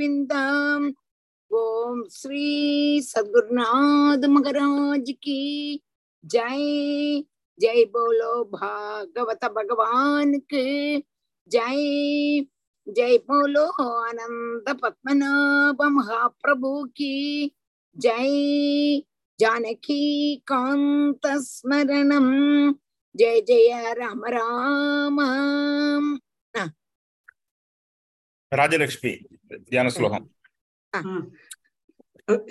गोविंदम। ओम श्री सदगुरुनाथ महाराज की जय। जय बोलो भागवत भगवान के जय। जय बोलो आनंद पद्मनाभ महाप्रभु की जय। जानकी कांत स्मरण जय जय राम राम। राजलक्ष्मी। ध्यानश्लोकम्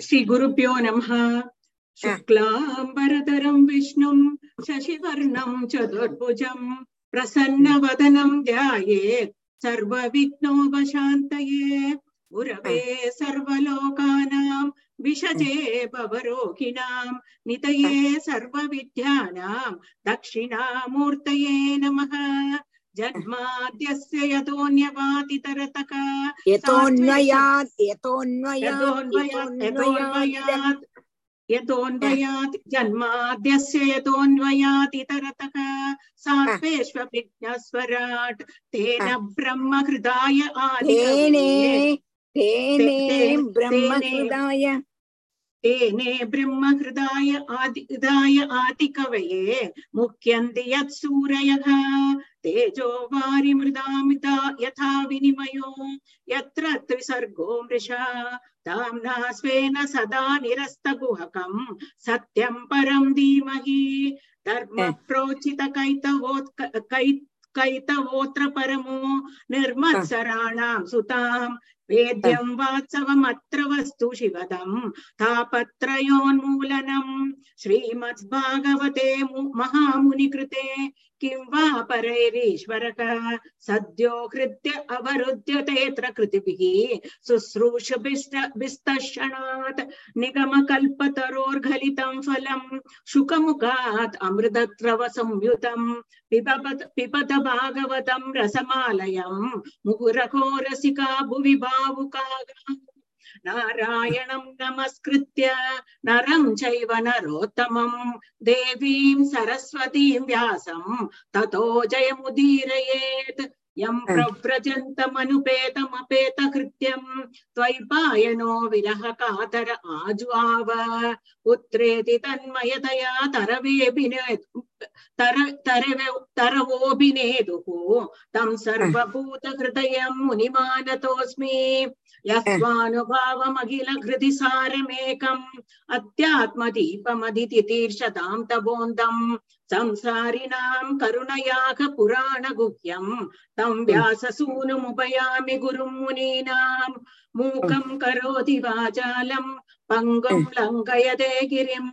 श्रीगुरुभ्यो नमः शुक्लाम्बरधरं विष्णुं शशिवर्णं चतुर्भुजं प्रसन्नवदनं ध्यायेत् सर्वविघ्नोपशान्तये गुरवे सर्वलोकानां विशजे भवरोगिणां नितये सर्वविद्यानां दक्षिणामूर्तये नमः जन्माद्यस्य यतोऽन्यवातितरतक यतोऽन्वयात् यतोऽन्वयात् यतोऽन्वयात् जन्माद्यस्य यतोऽन्वयातितरतक सात्वेष्वभिज्ञस्वराट् तेन ब्रह्महृदाय आदिने तेने तेने ब्रह्महृदाय ब्रह्म हृदाय आदिदाय आदिकवये मुह्यन्ति यत्सूरयः तेजो वारिमृदामिता यथा विनिमयो। यत्र त्रिसर्गो मृषा। ताम्ना स्वेन सदा निरस्तगुहकम्। सत्यं परं धीमहि। धर्म प्रोचित कैतवोत् कै कैतवोऽत्र परमो निर्मत्सराणां सुताम्। वेद्यं वात्सवमत्र वस्तु शिवदम् तापत्रयोन्मूलनम् श्रीमद्भागवते महामुनिकृते, किं वा परैरीश्वरः? सद्यो हृद्य अवरुध्यतेऽत्र कृतिभिः शुश्रूषभिस्तक्षणात् निगमकल्पतरोर्घलितं फलं, शुकमुखात् अमृतद्रव संयुतं पिबत पिबत भागवतं रसमालयं मुहुरहो रसिका भुवि भावुकाः नारायणं नमस्कृत्य नरं चैव नरोत्तमं देवीं सरस्वतीं व्यासं ततो जयमुदीरयेत् యం ప్రజంతమనుపేతమపేతకృత్యం ద్వైపాయనో విరహ కాతర ఆజ్వావ పుత్రేతి తన్మయతయా తరవేభినే తర తరవే తరవోభినేదు తం సర్వభూత హృదయం మునిమానతోస్మి యస్వానుభావమఖిల హృది సారమేకం అత్యాత్మదీపమధి తితీర్షతాం తబోందం संसारिणां करुणयाः पुराणगुह्यम् तं व्याससूनुमुपयामि गुरुं मुनीनां मूकं करोति वाचालं पङ्गुं लङ्घयते गिरिम्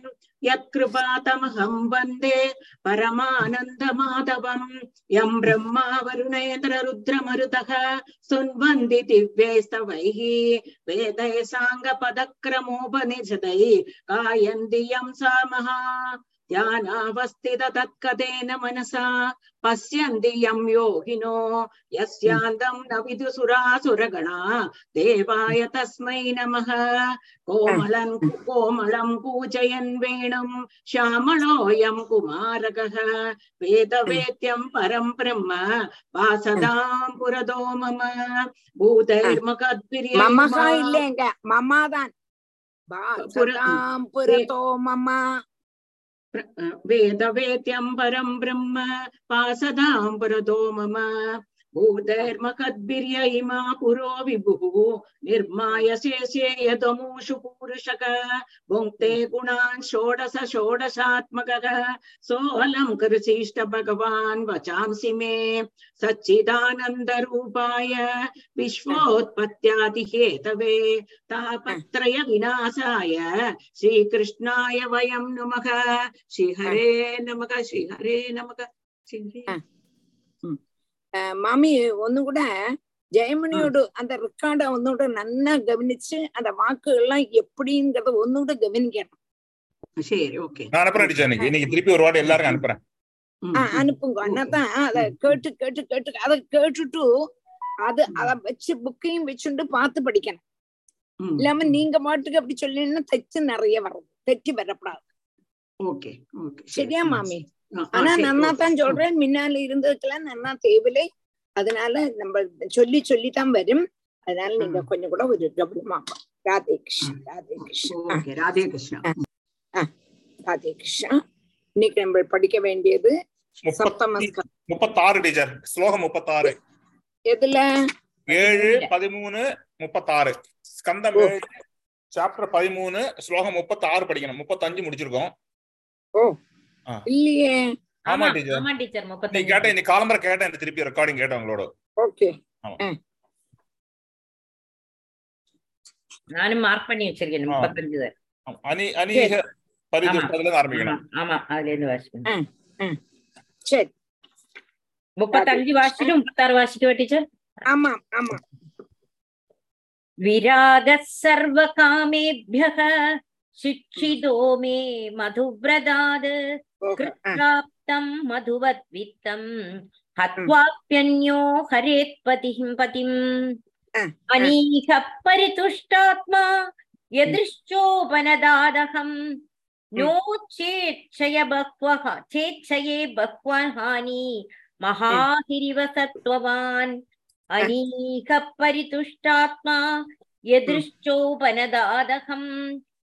यत्कृपातमहं वन्दे परमानन्दमाधवम् यं ब्रह्मा वरुणेन्द्ररुद्रमरुतः सुन्वन्ति दिव्यैस्तवैः वेदैः साङ्गपदक्रमोपनिषदैः गायन्ति यं सामः ध्यानावस्थित तत्कथेन मनसा पश्यन्ति यं योगिनो यस्यान्तं न विदुसुरासुरगणा देवाय तस्मै नमः कोमलं कोमलं पूजयन् वेणुं श्यामलोऽयं कुमारकः वेदवेद्यं परं ब्रह्म वासदां पुरदो मम भूतैर्मकद्भिर्यै மமகா இல்லைங்க மமாதான் புர- பாசதாம் புரதோ மம वेदवेद्यं परं ब्रह्म पासदां पुरतो मम भूतैर्मकद्भिर्य पुरो विभुः निर्माय शेषे यदमूषु पूरुषक। भुङ्क्ते गुणान् षोडश षोडशात्मकः। सोऽलं कृषिष्ट भगवान् वचांसि मे। सच्चिदानन्दरूपाय विश्वोत्पत्त्यादिहेतवे तापत्रय विनाशाय श्रीकृष्णाय वयं नमः। श्रीहरे नमः श्रीहरे नमः। மாமி ஒண்ணு கூட ஜெயமணியோட அந்த ரெக்கார்ட ஒன்னோட நன்னா கவனிச்சு அந்த வாக்குகள்லாம் எப்படிங்கறத ஒன்னோட கவனிக்கணும். சரி ஓகே. நான் அனுப்புறேன் திருப்பி ஒரு வாட்டி எல்லாருக்கும் அனுப்புறேன். அனுப்புங்க. அண்ணாதான் அத கேட்டு கேட்டு கேட்டு அத கேட்டுட்டு அது அத வச்சு புக்கையும் வச்சுட்டு பார்த்து படிக்கணும். இல்லாம நீங்க மாட்டுக்கு அப்படி சொல்லீங்கன்னா தெச்சு நிறைய வரும். தெச்சு வரப்படாது ஓகே ஓகே. சரியா மாமி? ஆனா நன்னா தான் சொல்றேன். முன்னால இருந்ததுக்கெல்லாம் நன்னா தேவையில்லை. அதனால நம்ம சொல்லி சொல்லித்தான் வரும். அதனால நீங்க கொஞ்சம் கூட ஒரு கவனமா ராதே கிருஷ்ணன் ராதே கிருஷ்ணன் ராதே கிருஷ்ணா. ராதே கிருஷ்ணன் இன்னைக்கு நம்ம படிக்க வேண்டியது. முப்பத்தாறு டீச்சர். ஸ்லோகம் முப்பத்தாறு. எதுல? ஏழு பதிமூணு முப்பத்தாறு. ஸ்கந்தம் சாப்டர் பதிமூணு ஸ்லோகம் முப்பத்தாறு படிக்கணும். முப்பத்தஞ்சு முடிச்சிருக்கோம். இல்லையே. ஆமா டீச்சர். ஆமா டீச்சர் 35 நீ கேட்ட இந்த காலம்பர கேட்ட இந்த திருப்பி ரெக்கார்டிங் கேட்ட உங்களோட. ஓகே. நானும் மார்க் பண்ணி வச்சிருக்கேன் 35 தான் அனி அனி பரிதுல ஆரம்பிக்கணும். ஆமா அதுல இருந்து வாசிக்கணும் சரி. முப்பத்தஞ்சு வாசிட்டு முப்பத்தாறு வாசிக்குவா டீச்சர்? ஆமா ஆமா. விராக சர்வ காமேபியக शिक्षितो मे मधुव्रताद् कृप्राप्तम् मधुवद्वित्तम् हत्वाप्यन्यो हरेत्पतिम् पतिम् अनीहः परितुष्टात्मा यदृश्चोपनदादहम् नो चेच्छय बह्वः चेच्छये बह्वहानि महाहिरिव सत्त्ववान् अनीहः परितुष्टात्मा यदृश्चोपनदादहम्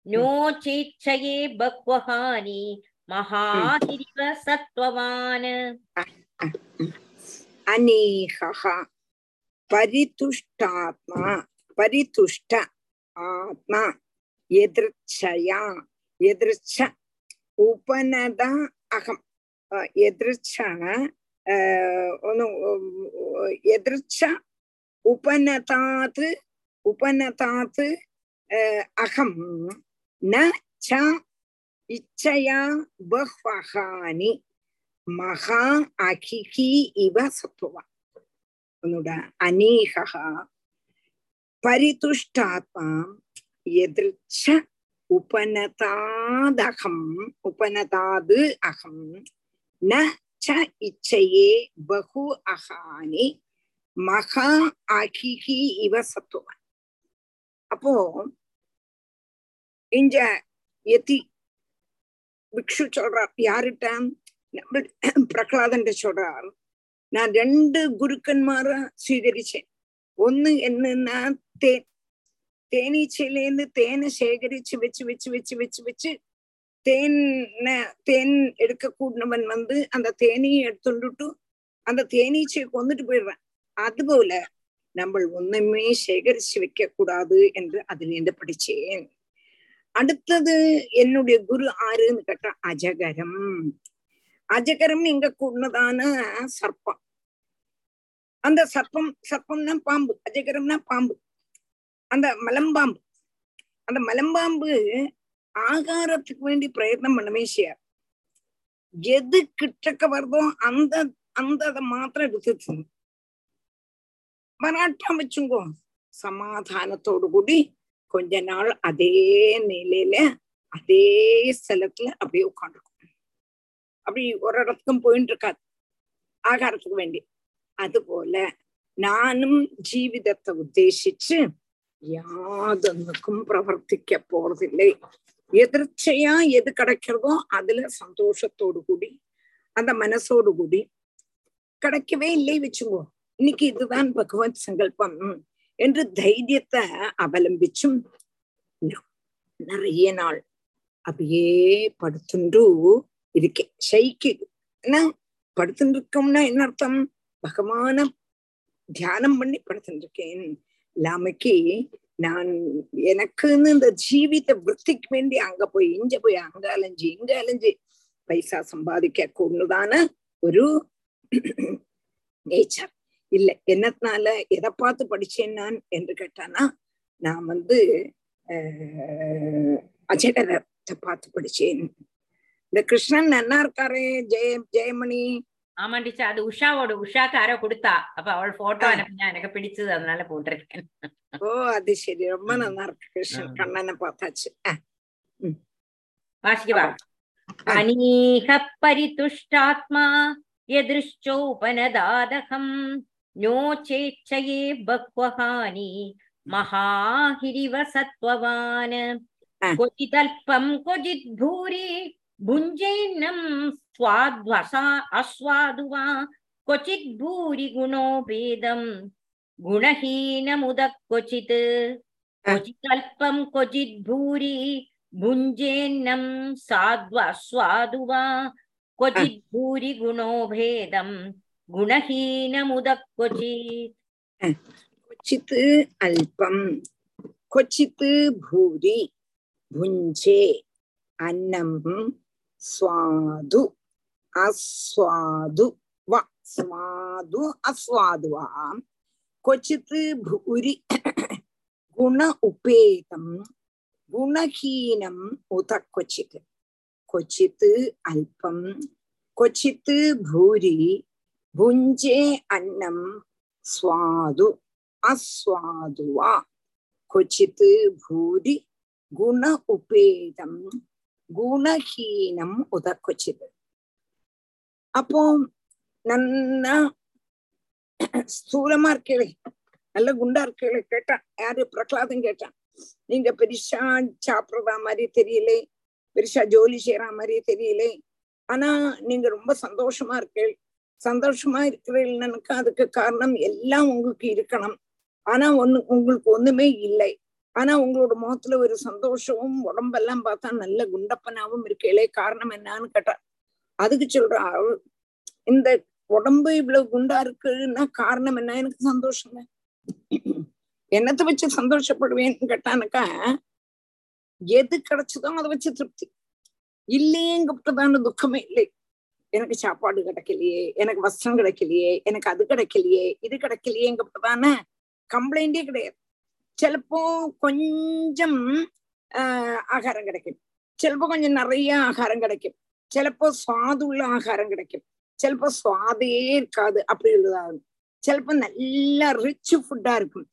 नो चेच्छये बह्वहानि महाहिरिव सत्त्ववान् अनीहः परितुष्टात्मा परितुष्ट आत्मा यदृच्छया यदृच्छ उपनद अहम् अ, यदृच्छ अ, नु, यदृच्छ उपनतात् ந ச இச்சையா பஹ்வஹானி மகா அகிகி இவ சத்துவா உன்னோட அநேகா பரிதுஷ்டாத்மா எதிர்ச்ச உபனதாதகம் உபனதாது அகம் ந ச இச்சையே பகு அகானி மகா அகிகி இவ சத்துவன் அப்போ இஞ்ச எத்தி பிக்ஷு சொல்றார் யாருட்ட நம்ம பிரகலாதன் சொல்றார் நான் ரெண்டு குருக்கன்மார சீகரிச்சேன் ஒன்னு என்னன்னா தே തേനീച്ചയിലേന്ന് தேனை சேகரிச்சு வச்சு வச்சு வச்சு வச்சு வச்சு தேன் தேன் எடுக்க കൂടിനവൻ வந்து அந்த தேனியை எடுத்துட்டு அந்த தேனீச்சையை கொண்டுட்டு போயிடுறான். அதுபோல நம்ம ஒண்ணுமே சேகரிச்சு வைக்க கூடாது என்று அதிலிருந்து படிச்சேன். அடுத்தது என்னுடைய குரு ஆறுன்னு கேட்டா அஜகரம். அஜகரம் இங்க கூடதான சர்ப்பம். அந்த சர்ப்பம் சர்ப்பம்னா பாம்பு அஜகரம்னா பாம்பு. அந்த மலம்பாம்பு. அந்த மலம்பாம்பு ஆகாரத்துக்கு வேண்டி பிரயத்னம் பண்ணவே செய்யாது எது கிட்டக்க வருதோ அந்த அந்த அதை மாத்திரம் எடுத்துச்சு மராட்டம் வச்சுங்கோ. சமாதானத்தோடு கூடி கொஞ்ச நாள் அதே நிலையில அதே ஸ்தலத்துல அப்படியே உட்காந்துருக்கும் அப்படி ஒரு இடத்துக்கும் போயிட்டு இருக்காது. ஆகாரத்துக்கு வேண்டி. அது போல நானும் ஜீவிதத்தை உத்தேசிச்சு யாதொன்னுக்கும் பிரவர்த்திக்க போறதில்லை. எதிர்ச்சையா எது கிடைக்கிறதோ அதுல சந்தோஷத்தோடு கூடி அந்த மனசோடு கூடி கிடைக்கவே இல்லை வச்சுங்கோ இன்னைக்கு இதுதான் பகவத் சங்கல்பம். என்று தைரியத்தை அவலம்பிச்சும் நிறைய நாள் அப்படியே படுத்துண்டு இருக்கேன். சைக்குது என்ன படுத்துட்டு இருக்கோம்னா என்ன அர்த்தம்? பகவான தியானம் பண்ணி படுத்துருக்கேன் இல்லாமக்கு நான் எனக்குன்னு இந்த ஜீவித விற்பிக்கு வேண்டி அங்க போய் இங்க போய் அங்க அலைஞ்சு இங்க அலைஞ்சு பைசா சம்பாதிக்க கூடதான ஒரு நேச்சர் இல்ல என்னத்தினால எதை பார்த்து படிச்சேன் நான் என்று கேட்டானா நான் வந்து அஜடரத்தை பார்த்து படிச்சேன். இந்த கிருஷ்ணன் நன்னா இருக்காரு ஜெய ஜெயமணி. ஆமா டீச்சர் அது உஷாவோட உஷாக்கார கொடுத்தா. அப்ப அவள் போட்டோ அனுப்பினா எனக்கு பிடிச்சது அதனால போட்டிருக்கேன். ஓ அது சரி. ரொம்ப நல்லா இருக்கு கிருஷ்ணன் கண்ணனை பார்த்தாச்சு. வாசிக்கவா அநீக பரிதுஷ்டாத்மா எதிர்ச்சோபனதாதகம். नो चेच्छये बह्वहानि महाहिरिव सत्त्ववान् आ. क्वचिदल्पम् क्वचित् भूरि भुञ्जेन्नं स्वाद्वसा अस्वादु वा क्वचित् भूरि गुणो भेदम् गुणहीनमुद क्वचित् क्वचिदल्पं क्वचित् भूरि भुञ्जेन्नं साध्वास्वादु वा क्वचित् भूरि गुणो भेदं गुणहीनमुद क्वचित् क्वचित् अल्पं क्वचित् भूरि भुञ्जे अन्नं स्वादु अस्वादु वा स्वादु अस्वादु वा क्वचित् भूरि गुण उपेतं गुणहीनम् उत क्वचित् क्वचित् अल्पं क्वचित् भूरि புஞ்சே அன்னம் சுவாது அஸ்வாதுவா கொச்சித்து பூரி குண உபேதம் குணஹீனம் உதக்கொச்சிது அப்போ நன்னா ஸ்தூலமா இருக்கேளே நல்ல குண்டா இருக்கேளே கேட்டான் யாரு பிரகலாதம் கேட்டான் நீங்க பெருசா சாப்பிடுறதா மாதிரி தெரியல பெருசா ஜோலி செய்யற மாதிரி தெரியல ஆனா நீங்க ரொம்ப சந்தோஷமா இருக்கேள் சந்தோஷமா இருக்கிறீங்கன்னு அதுக்கு காரணம் எல்லாம் உங்களுக்கு இருக்கணும். ஆனா ஒண்ணு உங்களுக்கு ஒண்ணுமே இல்லை. ஆனா உங்களோட முகத்துல ஒரு சந்தோஷமும் உடம்பெல்லாம் பார்த்தா நல்ல குண்டப்பனாவும் இருக்கீங்களே காரணம் என்னன்னு கேட்டா அதுக்கு சொல்ற இந்த உடம்பு இவ்வளவு குண்டா இருக்குன்னா காரணம் என்ன? எனக்கு சந்தோஷங்க. என்னத்தை வச்சு சந்தோஷப்படுவேன்னு கேட்டானுக்கா எது கிடைச்சதோ அதை வச்சு திருப்தி. இல்லையேங்கப்பட்டதான துக்கமே இல்லை. எனக்கு சாப்பாடு கிடைக்கலையே எனக்கு வஸ்திரம் கிடைக்கலையே எனக்கு அது கிடைக்கலையே இது கிடைக்கலையேங்கிறதான கம்ப்ளைண்டே கிடையாது. சிலப்போ கொஞ்சம் ஆகாரம் கிடைக்கும். சிலப்போ கொஞ்சம் நிறைய ஆகாரம் கிடைக்கும். சிலப்போ சுவாதுள்ள ஆகாரம் கிடைக்கும். சிலப்போ சுவாதே இருக்காது அப்படி உள்ளதாகும். சிலப்போ நல்ல ரிச் ஃபுட்டா இருக்கும்.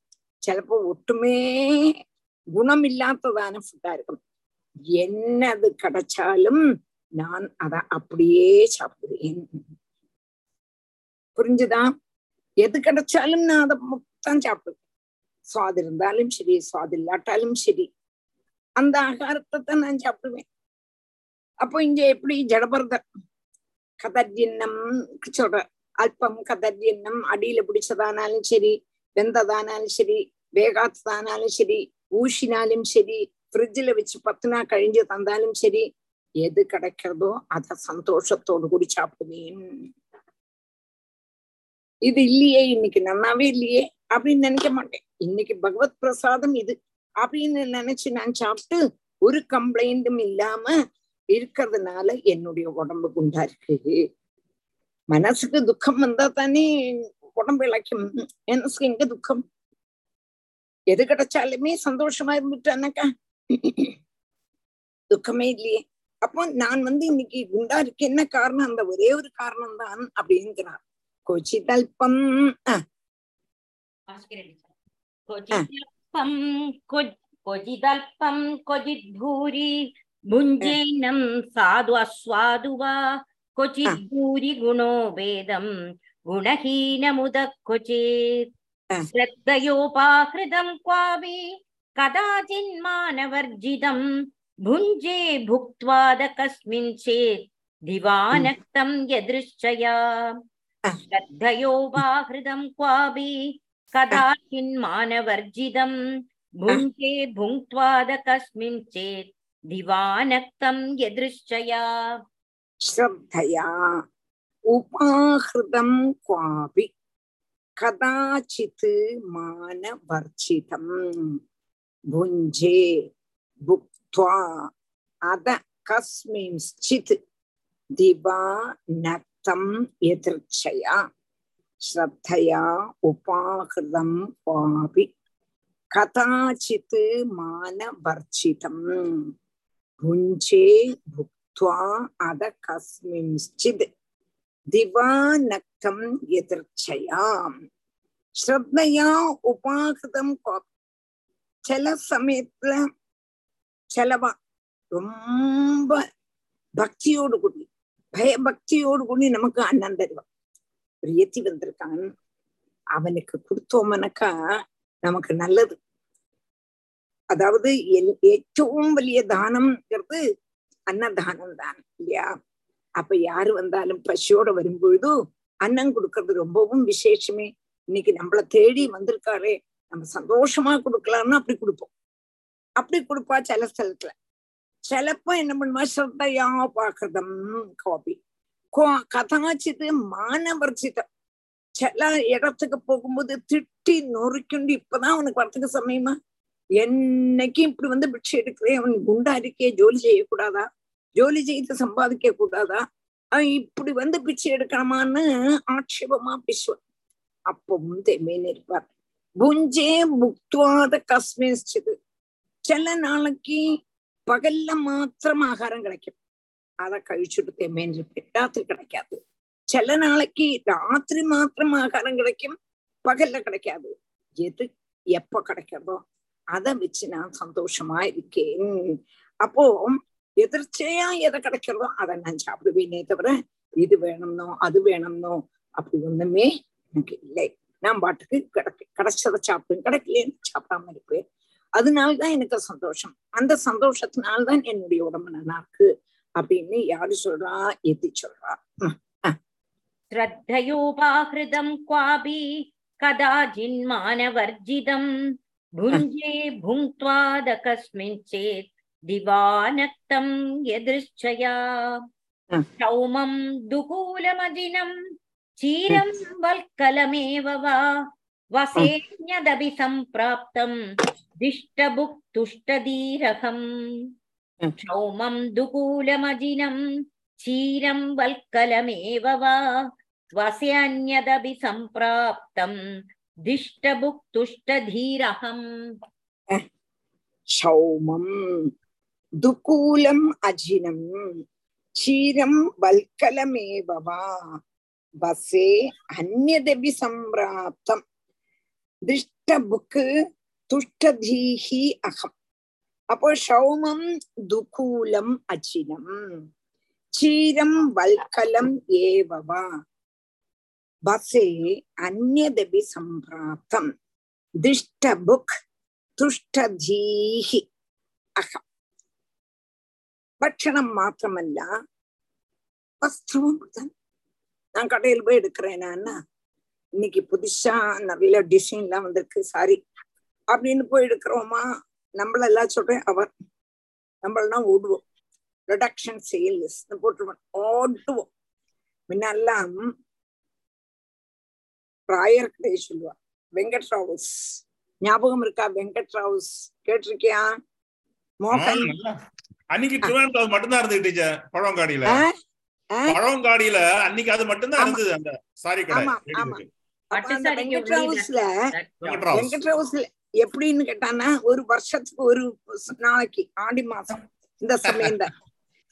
சிலப்போ ஒட்டுமே குணம் இல்லாததான ஃபுட்டா இருக்கும். என்னது கிடைச்சாலும் நான் அத அப்படியே சாப்பிடுவேன். புரிஞ்சுதா? எது கிடைச்சாலும் நான் அதை தான் சாப்பிடுவேன். சுவாது இருந்தாலும் சரி சுவாது இல்லாட்டாலும் சரி. அந்த ஆகாரத்தை தான் நான் சாப்பிடுவேன். அப்போ இங்க எப்படி ஜடபரதர் கதர்ஜின்னம் சொல்ற அல்பம் கதர்ஜின்னம் அடியில பிடிச்சதானாலும் சரி வெந்ததானாலும் சரி வேகாத்ததானாலும் சரி ஊசினாலும் சரி ஃப்ரிட்ஜில் வச்சு பத்து நாள் கழிஞ்சு தந்தாலும் சரி எது கிடைக்கிறதோ அத சந்தோஷத்தோடு கூடி சாப்பிடுவேன் இது இல்லையே இன்னைக்கு நன்னாவே இல்லையே அப்படின்னு நினைக்க மாட்டேன் இன்னைக்கு பகவத் பிரசாதம் இது அப்படின்னு நினைச்சு நான் சாப்பிட்டு ஒரு கம்ப்ளைண்டும் இல்லாம இருக்கிறதுனால என்னுடைய உடம்பு குண்டா இருக்கு மனசுக்கு துக்கம் வந்தா தானே உடம்பு இழைக்கும் மனசுக்கு எங்க துக்கம் எது கிடைச்சாலுமே சந்தோஷமா இருந்துட்டானாக்கா துக்கமே இல்லையே அப்போ நான் வந்து இன்னைக்கு குண்டா இருக்கு. என்ன காரணம்? அந்த ஒரே ஒரு காரணம் தான் அப்படிங்கிறார். கொச்சிதல்பம். கொஜிதல்பம் கொஜித் பூரி புஞ்சைனம் சாது அஸ்வாதுவா கொச்சித் பூரி குணோ வேதம் குணஹீனமுத கொச்சித் ஸ்ரத்தையோபாகிருதம் குவாபி கதாச்சின் மானவர்ஜிதம் भुञ्जे भुक्त्वाद कस्मिंश्चेत् दिवानक्तं यदृश्चया श्रद्धयोपाहृतं क्वापि कदाचिन्मानवर्जितं भुङ्क्ते भुङ्क्त्वाद कस्मिंश्चेत् दिवानक्तं यदृश्चया श्रद्धया उपाहृतं क्वापि कदाचित् मानवर्जितं भुञ्जे त्वा அத கஸ்மிஞ்சித் திபா நக்தம் எதிர்ச்சயா ஸ்ரத்தையா உபாகிருதம் வாபி கதாச்சித் மானவர்ஜிதம் புஞ்சே புக்துவா அத கஸ்மிஞ்சித் திவா நக்தம் எதிர்ச்சயாம் ஸ்ரத்தையா உபாகிருதம் சில சமயத்துல செலவா? ரொம்ப பக்தியோடு கூடி பயபக்தியோடு கூடி நமக்கு அண்ணன் தருவான். ஒரு ஏத்தி வந்திருக்கான். அவனுக்கு கொடுத்தோம்னாக்கா நமக்கு நல்லது. அதாவது ஏற்றவும் வலிய தானம்ங்கிறது அன்னதானம் தான் இல்லையா? அப்ப யாரு வந்தாலும் பசியோட வரும்பொழுது அன்னம் கொடுக்கறது ரொம்பவும் விசேஷமே. இன்னைக்கு நம்மளை தேடி வந்திருக்காரே. நம்ம சந்தோஷமா கொடுக்கலாம்னு அப்படி கொடுப்போம். அப்படி கொடுப்பா சில ஸ்தலத்துல. சிலப்போ என்ன பண்ணுவா? ஸ்ரத்தையா பாக்கிருதம் கோபி. கதாச்சிது மானவர்ஜிதம் சில இடத்துக்கு போகும்போது திட்டி நொறுக்குண்டு இப்பதான் அவனுக்கு வரத்துக்கு சமயமா? என்னைக்கும் இப்படி வந்து பிட்சை எடுக்கிறேன். அவன் குண்டா இருக்கே ஜோலி செய்யக்கூடாதா? ஜோலி செய்து சம்பாதிக்க கூடாதா அவன் இப்படி வந்து பிச்சை எடுக்கணுமான்னு ஆட்சேபமா பேசுவான் அப்பவும் தெமேன்னு இருப்பார். புஞ்சே முக்துவாத கஸ்மிச்சிது சில நாளைக்கு பகல்ல மாத்திரம் ஆகாரம் கிடைக்கும் அதை கழிச்சுட்டு தெமேன்னு இருப்பேன் ராத்திரி கிடைக்காது சில நாளைக்கு ராத்திரி மாத்திரம் ஆகாரம் கிடைக்கும் பகல்ல கிடைக்காது எது எப்ப கிடைக்கிறதோ அதை வச்சு நான் சந்தோஷமா இருக்கேன் அப்போ எதிர்ச்சையா எதை கிடைக்கிறதோ அதை நான் சாப்பிடுவேனே தவிர இது வேணும்னோ அது வேணும்னோ அப்படி ஒண்ணுமே எனக்கு இல்லை நான் பாட்டுக்கு கிடைக்க கிடைச்சதை சாப்பிடுவேன் கிடைக்கலன்னு சாப்பிடாம இருப்பேன் அதனால்தான் எனக்கு சந்தோஷம். அந்த சந்தோஷத்தினால்தான் என்னுடைய உடம்பு நல்லா இருக்கு அப்படின்னு யாரு சொல்றா? எத்தி சொல்றா. ஸ்ரத்தையோபாஹிருதம் குவாபி கதாஜின் மானவர்ஜிதம் புஞ்சே புங்க்வாத கஸ்மின் சேத் திவானக்தம் எதிர்ச்சயா சௌமம் துகூலமதினம் சீரம் வல்கலமேவ வசேன்யதபி சம்பிராப்தம் सम्प्राप्तं दिष्टभुक्तुष्टधीरहम् सौमं दुकूलमजिनं क्षीरं वल्कलमेव वा वस्यान्यदपि सम्प्राप्तं दिष्टभुक्तुष्टधीरहम् சௌமம் துகூலம் அஜினம் க்ஷீரம் வல்கலமேவவா வசே அந்நதபி சம்பிராப்தம் திருஷ்ட புக்கு துஷ்டதீஹி அகம் அப்போ சௌமம் துகூலம் அச்சினம் சீரம் வல்கலம் ஏவவா பசே அந்நதபி சம்பிராப்தம் திருஷ்ட புக் துஷ்டதீஹி அகம் பட்சணம் மாத்திரமல்ல வஸ்திரமும் நான் கடையில் போய் எடுக்கிறேன்னா இன்னைக்கு புதுசா நிறைய டிசைன் எல்லாம் வந்திருக்கு சாரி அப்படின்னு போய் எடுக்கிறோமா? நம்மள எல்லாம் சொல்றேன் அவர் நம்மளெல்லாம் ஓடுவோம். ரிடக்ஷன் சேல்ஸ் போட்டுருவோம். ஓடுவோம் முன்னெல்லாம் ராயர் கடை சொல்லுவா. வெங்கட் ராவுஸ் ஞாபகம் இருக்கா? வெங்கட் ராவுஸ் கேட்டிருக்கியா? மோகன். அன்னைக்கு திருவனந்தபுரம் அது மட்டும்தான் இருந்தது டீச்சர் ஆஹ் பழவங்காடியில அன்னைக்கு அது மட்டும்தான். இருந்தது அந்த சாரி கடை. வெங்கட். ராவுஸ்ல வெங்கட். எப்படின்னு கேட்டானா ஒரு வருஷத்துக்கு ஒரு நாளைக்கு ஆடி மாசம் இந்த சமயம் தான்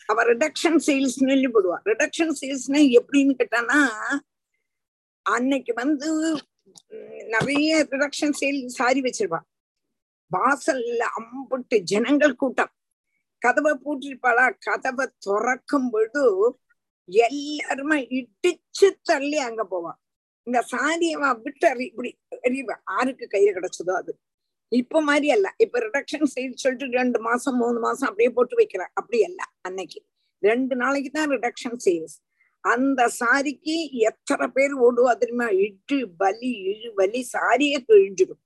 அவ ரிடக்ஷன் சேல்ஸ் போடுவா ரிடக்ஷன் சேல்ஸ்னா எப்படின்னு கேட்டானா அன்னைக்கு வந்து உம், நிறைய ரிடக்ஷன் சேல் சாரி வச்சிருப்பா. வாசல்ல அம்புட்டு ஜனங்கள் கூட்டம். கதவை பூட்டிருப்பாளா? கதவை திறக்கும் பொழுது எல்லாருமே இடிச்சு தள்ளி அங்க போவான் இந்த சாரியை விட்டு அறி இப்படி அறிவு ஆருக்கு கையில கிடைச்சதோ அது. இப்ப மாதிரி அல்ல. இப்ப ரிடக்ஷன் செய்து சொல்லிட்டு ரெண்டு மாசம் மூணு மாசம் அப்படியே போட்டு வைக்கிறேன். அப்படி அல்ல அன்னைக்கு. ரெண்டு நாளைக்கு தான் ரிடக்ஷன் சேல்ஸ் அந்த சாரிக்கு எத்தனை பேர் ஓடுவா தெரியுமா? இட்டு வலி இழு வலி சாரியே கிழிஞ்சிடும்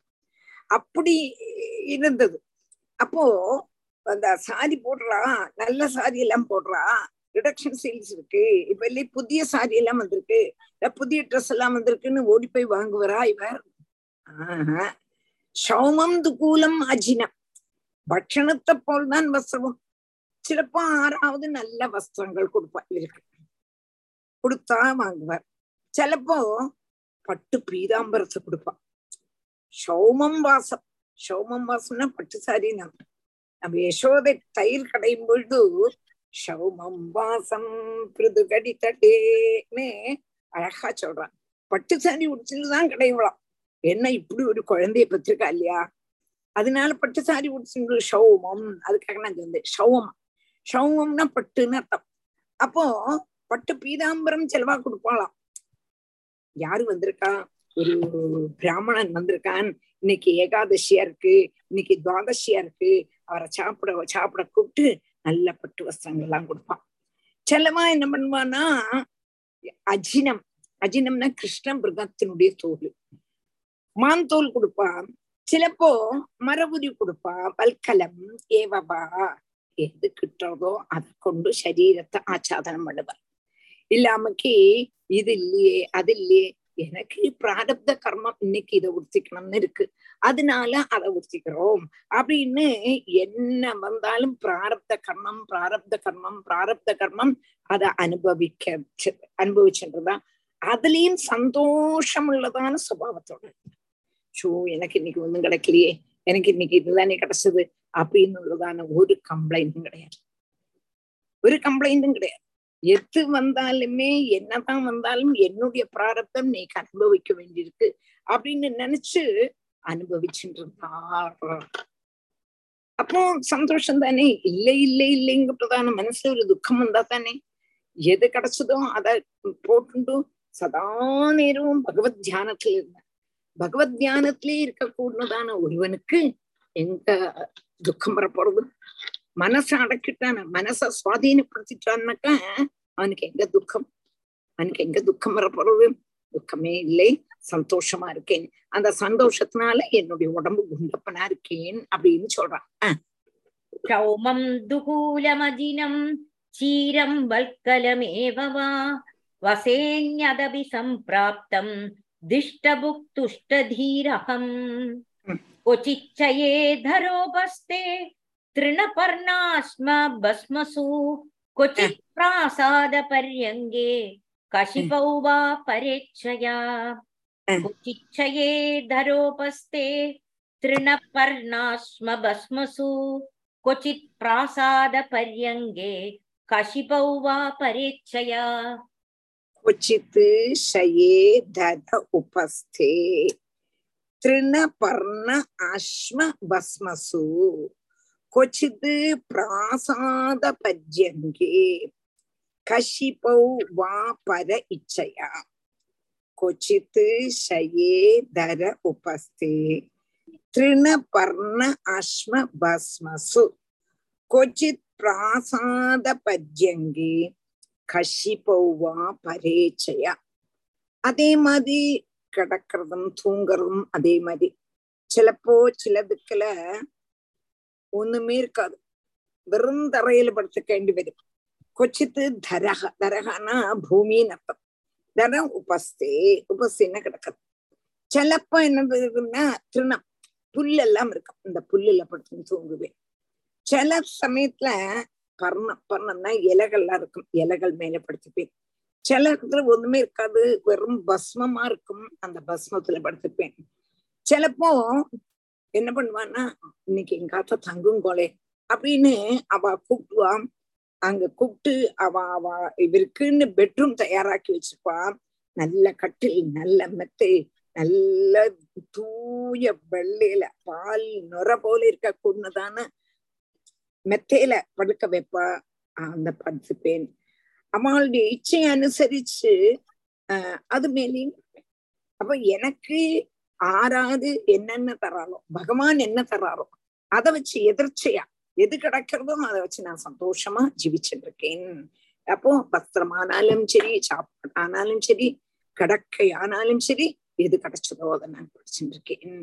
அப்படி இருந்தது. அப்போ அந்த சாரி போடுறா நல்ல சாரி எல்லாம் போடுறா. ரிடக்ஷன் சேல்ஸ் இருக்கு. இப்ப இல்லையே புதிய சாரி எல்லாம் வந்திருக்கு. புதிய ட்ரெஸ் எல்லாம் வந்திருக்குன்னு ஓடி போய் வாங்குவரா இவர்? ஆஹ். சௌமம் துகூலம் அஜினம் பட்சணத்தை போல்தான் வஸ்திரம் சிலப்போ ஆறாவது நல்ல வஸ்திரங்கள் கொடுப்பா இவருக்கு கொடுத்தா வாங்குவார் சிலப்போ பட்டு பீதாம்பரத்தை கொடுப்பா சௌமம் வாசம் சௌமம் வாசம்னா பட்டு சாரி நம்ம நம்ம யசோதை தயிர் கடையும் பொழுது சௌமம் வாசம் பிருது கடி தட்டேன்னு அழகா சொல்றான் பட்டு சாரி உடிச்சுட்டு தான் கிடையவளாம் என்ன இப்படி ஒரு குழந்தைய பெற்றிருக்கா இல்லையா? அதனால பட்டு சாரி உடிச்சு சௌமம் அதுக்காக நான் சொன்னேன். சௌமம் சௌமம்னா பட்டுன்னு அர்த்தம். அப்போ பட்டு பீதாம்பரம் செலவா கொடுப்பாளாம். யாரு வந்திருக்கா? ஒரு பிராமணன் வந்திருக்கான். இன்னைக்கு ஏகாதசியா இருக்கு. இன்னைக்கு துவாதசியா இருக்கு. அவரை சாப்பிட சாப்பிட கூப்பிட்டு நல்ல பட்டு வஸ்திரங்கள் எல்லாம் கொடுப்பான். செல்லமா என்ன பண்ணுவான்னா அஜினம். அஜினம்னா கிருஷ்ண மிருகத்தினுடைய தோல் மாந்தோல் கொடுப்பான். சிலப்போ மரபுரி கொடுப்பான். பல்கலம் ஏவபா எது கிட்டுறதோ அதை கொண்டு சரீரத்தை ஆச்சாதனம் பண்ணுவார். இல்லாமக்கு இது இல்லையே அது இல்லையே. எனக்கு பிராரப்த கர்மம் இன்னைக்கு இதை உறுத்திக்கணும்னு இருக்கு. அதனால அதை உறுத்திக்கிறோம். அப்படின்னு என்ன வந்தாலும் பிராரப்த கர்மம் பிராரப்த கர்மம் பிராரப்த கர்மம் அதை அனுபவிக்க அனுபவிச்சுன்றதா அதுலயும் சந்தோஷம் உள்ளதான சுபாவத்தோட. ஷோ எனக்கு இன்னைக்கு ஒண்ணும் கிடைக்கலையே. எனக்கு இன்னைக்கு இதுதானே கிடைச்சது அப்படின்னுள்ளதான ஒரு கம்ப்ளைண்டும் கிடையாது. ஒரு கம்ப்ளைண்டும் கிடையாது. எது வந்தாலுமே என்னதான் வந்தாலும் என்னுடைய பிராரப்தம் நீ அனுபவிக்க வேண்டியிருக்கு அப்படின்னு நினைச்சு அனுபவிச்சுட்டு இருந்தார் அப்போ சந்தோஷம் தானே? இல்லை இல்லை இல்லைங்கிறதான மனசுல ஒரு துக்கம் வந்தா தானே? எது கிடைச்சதோ அத போட்டுண்டு சதா நேரமும் பகவத் தியானத்துல இருந்த பகவத் தியானத்திலே இருக்கக்கூடதான ஒருவனுக்கு எங்க துக்கம் வரப்போறது? மனசை அடக்கிட்டான? மனச சுவாதீனப்படுத்திட்டான்னாக்கா அவனுக்கு எங்க துக்கம்? அவனுக்கு எங்க துக்கம் வரப்போறது? துக்கமே இல்லை. சந்தோஷமா இருக்கேன். அந்த சந்தோஷத்தினால என்னுடைய உடம்பு குண்டப்பனா இருக்கேன் அப்படின்னு சொல்றான். சௌமம் துகூலமதினம் சீரம் வல்கலமேவா வா. வசேன்யதபி சம்பிராப்தம் दिष्टभुक्तुष्टधीरहम्। क्वचिच्चये धरोपस्ते तृणपर्णास्म भस्मसु। क्वचित् प्रासादपर्यङ्गे कशिपौ वा परेच्छया। क्वचिच्चये धरोपस्ते तृणपर्णास्म भस्मसु। क्वचित् प्रासादपर्यङ्गे कशिपौ वा परेच्छया। क्वचित् शये दध उपस्थे तृणपर्ण अश्म भस्मसु क्वचित् प्रासादपर्यङ्गे कशिपौ वा पर इच्छया क्वचित् शये दर उपस्थे तृणपर्ण अश्म भस्मसु क्वचित् प्रासादपर्यङ्गे கஷிபௌவா பரேச்சயா அதே மாதிரி கிடக்கிறதும் தூங்குறதும் அதே மாதிரி சிலப்போ சிலதுக்கல ஒண்ணுமே இருக்காது வெறும் தரையில படுத்துக்க வேண்டி வரும் கொச்சித்து தரக தரகனா பூமின்னு அர்த்தம் தரம் உபஸ்தே உபஸ்தின்னு கிடக்குது சிலப்போ என்ன இருக்குன்னா திருணம் புல்லெல்லாம் இருக்கும் இந்த புல்லுல படுத்து தூங்குவேன் சில சமயத்துல பர்ணம் பர்ணம்னா இலைகள்லாம் இருக்கும். இலைகள் மேல படுத்துப்பேன் சில ஒண்ணுமே இருக்காது. வெறும் பஸ்மமா இருக்கும். அந்த பஸ்மத்துல படுத்துப்பேன் சிலப்போ என்ன பண்ணுவான்னா இன்னைக்கு எங்காத்த தங்குங்கோலே அப்படின்னு அவ கூப்பிடுவா. அங்க கூப்பிட்டு அவ அவ இவருக்குன்னு பெட்ரூம் தயாராக்கி வச்சிருப்பா. நல்ல கட்டில் நல்ல மெத்தை நல்ல தூய வெள்ளையில பால் நுர போல இருக்க கூடதான மெத்தையில படுக்க வைப்பா அந்த படுத்துப்பேன் அவளுடைய இச்சையை அனுசரிச்சு ஆஹ் அது மேலேயும் அப்ப எனக்கு ஆறாது என்னென்ன தராளோ பகவான் என்ன தராரோ அதை வச்சு எதிர்ச்சையா எது கிடைக்கிறதோ அதை வச்சு நான் சந்தோஷமா ஜீவிச்சுட்டு இருக்கேன் அப்போ வஸ்திரமானாலும் சரி சாப்பாடு ஆனாலும் சரி கடக்கை ஆனாலும் சரி எது கிடைச்சதோ அதை நான் படிச்சுட்டு இருக்கேன்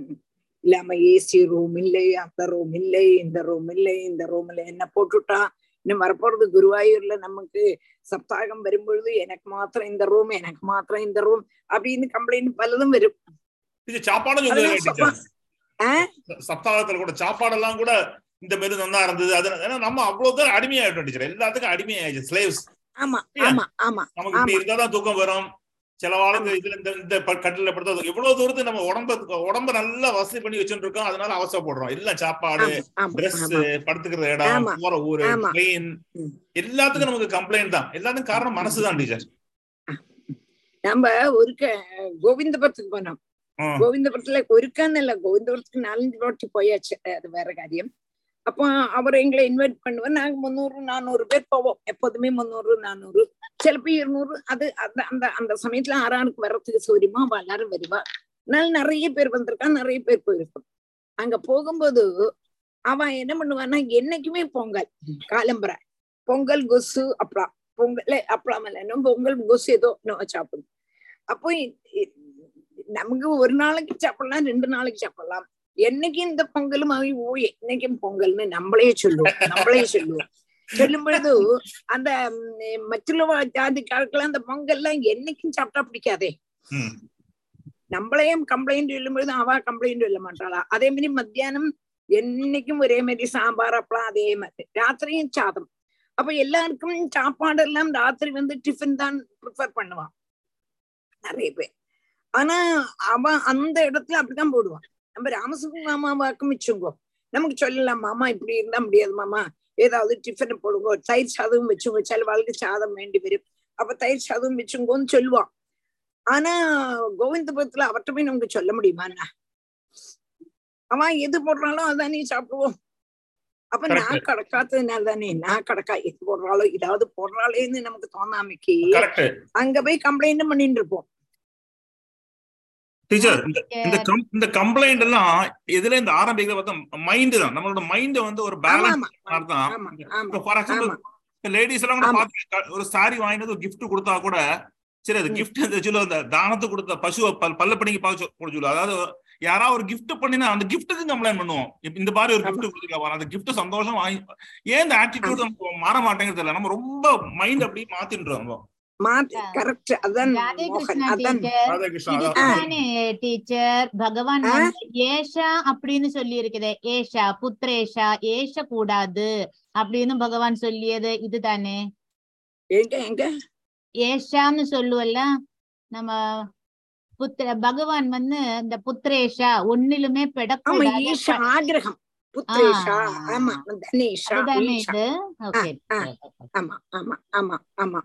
இல்லாம ஏசி ரூம் இல்லை அந்த ரூம் இல்லை இந்த ரூம் இல்லை இந்த ரூம்ல என்ன போட்டுட்டா? இன்னும் வரப்போறது குருவாயூர்ல நமக்கு சப்தாகம் வரும்பொழுது எனக்கு மாத்திரம் இந்த ரூம் எனக்கு மாத்திரம் இந்த ரூம் அப்படின்னு கம்ப்ளைண்ட் பலதும் வரும். சப்தாகத்துல கூட சாப்பாடெல்லாம் கூட இந்த மாரி நல்லா இருந்தது. அது ஏன்னா நம்ம அவ்வளவு தூரம் அடிமையாயிட்டோம் டீச்சர். எல்லாத்துக்கும் அடிமையாயிடுச்சு ஸ்லேவ்ஸ் ஆமா ஆமா ஆமா நமக்கு இப்படி இருந்தாதான் தூக்கம் வரும். சில வாழ்க்கை இதுல இந்த இந்த கட்டில படுத்தது எவ்வளவு தூரத்துக்கு நம்ம உடம்ப உடம்ப நல்லா வசதி பண்ணி வச்சுட்டு இருக்கோம் அதனால அவசரப்படுறோம். எல்லாம் சாப்பாடு ட்ரெஸ் படுத்துக்கிற இடம் போற ஊரு ட்ரெயின் எல்லாத்துக்கும் நமக்கு கம்ப்ளைண்ட் தான். எல்லாத்துக்கும் காரணம் மனசுதான் டீச்சர். நம்ம ஒருக்க கோவிந்தபுரத்துக்கு போனோம். கோவிந்தபுரத்துல ஒருக்கான்னு இல்ல கோவிந்தபுரத்துக்கு நாலஞ்சு வாட்டி போயாச்சு. அது வேற காரியம். அப்போ அவர் எங்களை இன்வைட் பண்ணுவார். நாங்க முந்நூறு நானூறு பேர் போவோம். எப்போதுமே முந்நூறு நானூறு. சிலப்போ இருநூறு அது அந்த அந்த அந்த சமயத்துல ஆறானுக்கு வர்றதுக்கு சௌரியமா அவ எல்லாரும் வருவா அதனால நிறைய பேர் வந்திருக்கா நிறைய பேர் போயிருக்கோம் அங்க போகும்போது அவன் என்ன பண்ணுவான்னா என்னைக்குமே பொங்கல் காலம்பரை பொங்கல் கொசு அப்பளா பொங்கல் அப்பளம் இல்லைன்னு பொங்கல் கொசு ஏதோ சாப்பிடும் அப்போ நமக்கு ஒரு நாளைக்கு சாப்பிடலாம் ரெண்டு நாளைக்கு சாப்பிடலாம் என்னைக்கு இந்த பொங்கலும் ஆகி ஓ என்னைக்கும் பொங்கல்னு நம்மளே சொல்லுவோம் நம்மளே சொல்லுவோம் சொல்லும் பொழுது அந்த ம், மറ്റുள்ள ஜாதிக்காரர்கள் அந்த பொங்கல்லாம் என்னைக்கும் சாப்பிட்டா பிடிக்காதே. நம்மளையும் கம்ப்ளைண்ட் சொல்லும் பொழுது அவ கம்ப்ளைண்ட் சொல்ல மாட்டாளா. அதே மாதிரி மத்தியானம் என்னைக்கும் ஒரே மாதிரி சாம்பார் அப்பளம் அதே மாதிரி. ராத்திரியும் சாதம். அப்ப எல்லாருக்கும் சாப்பாடெல்லாம் ராத்திரி வந்து டிஃபன் தான் ப்ரிஃபர் பண்ணுவான் நிறைய பேர். ஆனா அவன் அந்த இடத்துல அப்படிதான் போடுவான் நம்ம ராமசுக்கு மாமா வாக்கம் வச்சுங்கோ நமக்கு சொல்லலாம் மாமா இப்படி இருந்தா முடியாது மாமா. ஏதாவது டிஃபன் போடுங்க. தயிர் சாதம் வச்சுங்க. சில வாழ்க்கை சாதம் வேண்டி வரும். அப்ப தயிர் சாதம் வச்சுங்கோன்னு சொல்லுவான். ஆனா கோவிந்தபுரத்துல அவர்கிட்ட போய் நமக்கு சொல்ல முடியுமா என்ன? அவன் எது போடுறாலும் அதானே சாப்பிடுவோம். அப்ப நான். கடக்காததுனால தானே நான் கடக்கா எது போடுறாளோ இதாவது போடுறாளேன்னு நமக்கு தோணாமைக்கு அங்க போய் கம்ப்ளைண்ட் பண்ணிட்டு இருப்போம். டீச்சர் இந்த இந்த கம்ப்ளைண்ட் எல்லாம் எதுல இந்த ஆரம்பிக்கிற பார்த்தா மைண்ட் தான். நம்மளோட மைண்ட் வந்து ஒரு பேலன்ஸ் தான். ஃபார் எக்ஸாம்பிள் லேடிஸ் எல்லாம் கூட. பாத்து ஒரு சாரி வாங்கினது ஒரு gift கொடுத்தா கூட சரி அது gift அந்த சொல்ல அந்த தானத்துக்கு கொடுத்த பசுவை பல் பல்ல பண்ணிக்கு பாச்சு கொடுச்சு அதாவது யாராவது ஒரு gift பண்ணினா அந்த கிஃப்ட்டுக்கு கம்ப்ளைண்ட் பண்ணுவோம். இந்த மாதிரி ஒரு gift கொடுத்துருக்கா அந்த gift சந்தோஷம் வாங்கி ஏன் இந்த ஆட்டிடியூட் மாற மாட்டேங்கிறது இல்ல. நம்ம ரொம்ப மைண்ட் அப்படி மாத்தின்றோம். கரெக்ட் அதான் டீச்சர். பகவான் ஏஷா அப்படின்னு சொல்லி இருக்குது ஏஷா புத்திரேஷா ஏஷ கூடாது அப்படின்னு பகவான் சொல்லியது. இதுதானே எங்க எங்க? ஏஷான்னு சொல்லுவல்ல? நம்ம புத்திர பகவான் வந்து இந்த புத்திரேஷா ஒன்னிலுமே ஆமா பெடக்கூடாது. ஈஷா ஆகிரகம். ஆமா. ஆமா ஆமா ஆமா.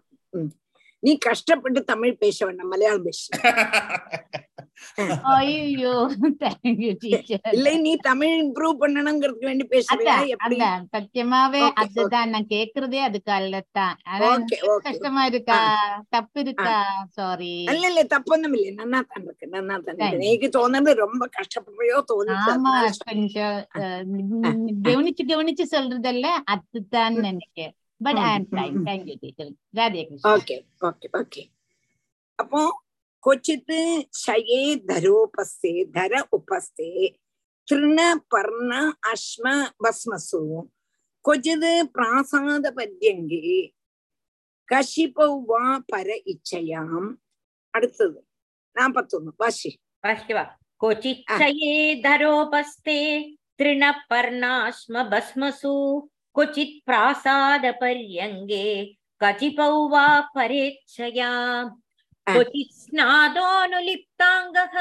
நீ கஷ்டப்பட்டு தமிழ் பேச வேண்டாம் மலையாளம் பேச. ஐயோ இல்ல நீ தமிழ் இம்ப்ரூவ் பண்ணணுங்கிறதுக்கு வேண்டி பேசுறியா? சத்தியமாவே அதுதான் நான் கேக்குறதே அதுக்கு தான் கஷ்டமா இருக்கா? தப்பு இருக்கா? சாரி இல்ல இல்ல தப்பொன்னும் இல்ல நன்னா தான் இருக்கு. நன்னா தான் இருக்கு தோணுது ரொம்ப கஷ்டப்படுறையோ தோணுது கொஞ்சம் கவனிச்சு கவனிச்சு சொல்றதல்ல அதுதான் நினைக்கிறேன். But I am time thank you teacher Radhe Krishna okay okay okay அப்போ கொச்சித் சயே தரோபஸ்தே தர உபஸ்தே திருண பர்ண அஸ்ம பஸ்மசு கொச்சித் பிராசாத பத்தியங்கே கஷிபௌ வா பர இச்சையாம் அடுத்தது நாற்பத்தொன்னு வாஷி வாஷிவா கொச்சிச்சயே தரோபஸ்தே திருண பர்ணாஸ்ம பஸ்மசு क्वचित् प्रासादपर्यङ्गे कतिपौ वा परेच्छया क्वचित् स्नादोऽनुलिप्ताङ्गः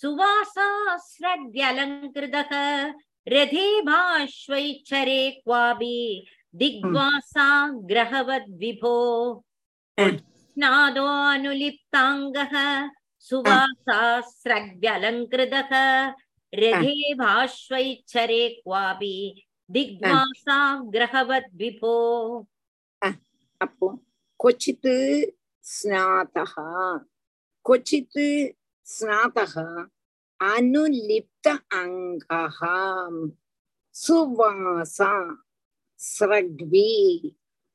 सुवासास्रग्यलङ्कृतः रथे भाश्वैच्छरे क्वापि दिग्वासा ग्रहवद्विभो। स्नादोऽनुलिप्ताङ्गः सुवासास्रग्यलङ्कृतः रथे भाश्वैच्छरे क्वापि दिग्भासां ग्रहवद् विभो अपो क्वचित् स्नातः क्वचित् स्नातः अनुलिप्त अङ्गः सुवासा, स्रग्वी,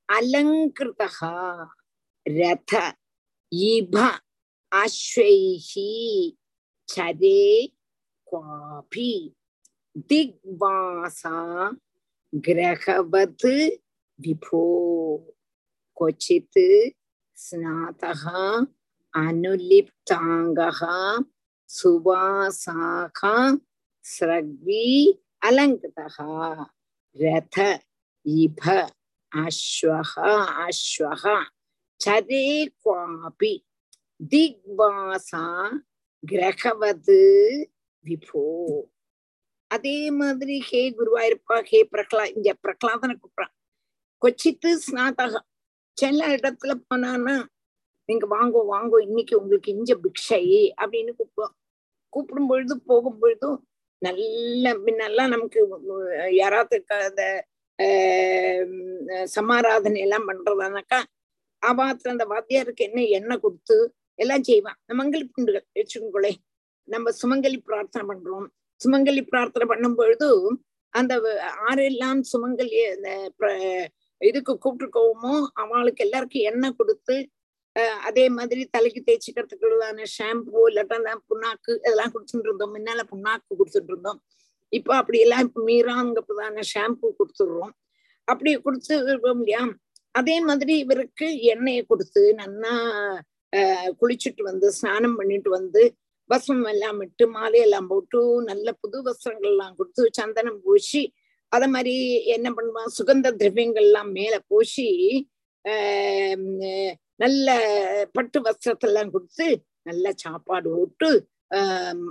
अलङ्कृतः, रथ, इभ, अश्वैः, चरे क्वापि திக்வாசா கிரகவத் விபோ. கொச்சித் ஸ்நாதகா அனுலிப்தாங்கா சுவாசாகா ஸ்ரக்வி அலங்கிருதா ரத இப அஸ்வஹ அஸ்வஹ. சதே குவாபி திக்வாசா கிரகவது விபோ. அதே மாதிரி ஹே குருவாயிருப்பா ஹே பிரகலா இங்க பிரகலாதனை கூப்பிடுறான். கொச்சித்து ஸ்நாதகம் சில இடத்துல போனான்னா நீங்க வாங்கோ வாங்கோ இன்னைக்கு உங்களுக்கு இஞ்ச பிக்ஷை அப்படின்னு கூப்பிடுவோம் கூப்பிடும் பொழுது போகும் பொழுதும் நல்ல முன்னெல்லாம் நமக்கு யாராவது அந்த ஆஹ் சமாராதனை எல்லாம் பண்றதானாக்கா ஆபாத்துல அந்த வாத்தியாருக்கு என்ன எண்ணெய் கொடுத்து எல்லாம் செய்வான். நம்ம மங்களி புண்டுகள் வச்சுக்கோங்களே நம்ம சுமங்கலி பிரார்த்தனை பண்றோம். சுமங்கலி பிரார்த்தனை பண்ணும் பொழுது அந்த ஆரெல்லாம் சுமங்கலி அந்த பிர- இதுக்கு கூப்பிட்டுருக்கோமோ அவளுக்கு எல்லாருக்கும் எண்ணெய் கொடுத்து அஹ் அதே மாதிரி தலைக்கு தேய்ச்சிக்கிறதுக்குள்ளதான ஷாம்பு இல்லாட்டா புண்ணாக்கு இதெல்லாம் கொடுத்துட்டு இருந்தோம். முன்னால புண்ணாக்கு கொடுத்துட்டு இருந்தோம். இப்போ அப்படி எல்லாம் இப்ப மீறாங்கிறதான ஷாம்பு கொடுத்துடுறோம். அப்படி கொடுத்து இருக்கோம் இல்லையா? அதே மாதிரி இவருக்கு எண்ணெயை கொடுத்து நன்னா ஆஹ் குளிச்சுட்டு வந்து ஸ்நானம் பண்ணிட்டு வந்து வசம் எல்லாம் விட்டு மாலையெல்லாம் போட்டு நல்ல புது வஸ்திரங்கள் எல்லாம் கொடுத்து சந்தனம் பூசி அத மாதிரி என்ன பண்ணுவான் சுகந்த திரவியங்கள் எல்லாம் மேல பூசி நல்ல பட்டு வஸ்திரத்தெல்லாம் கொடுத்து நல்ல சாப்பாடு போட்டு ஆஹ்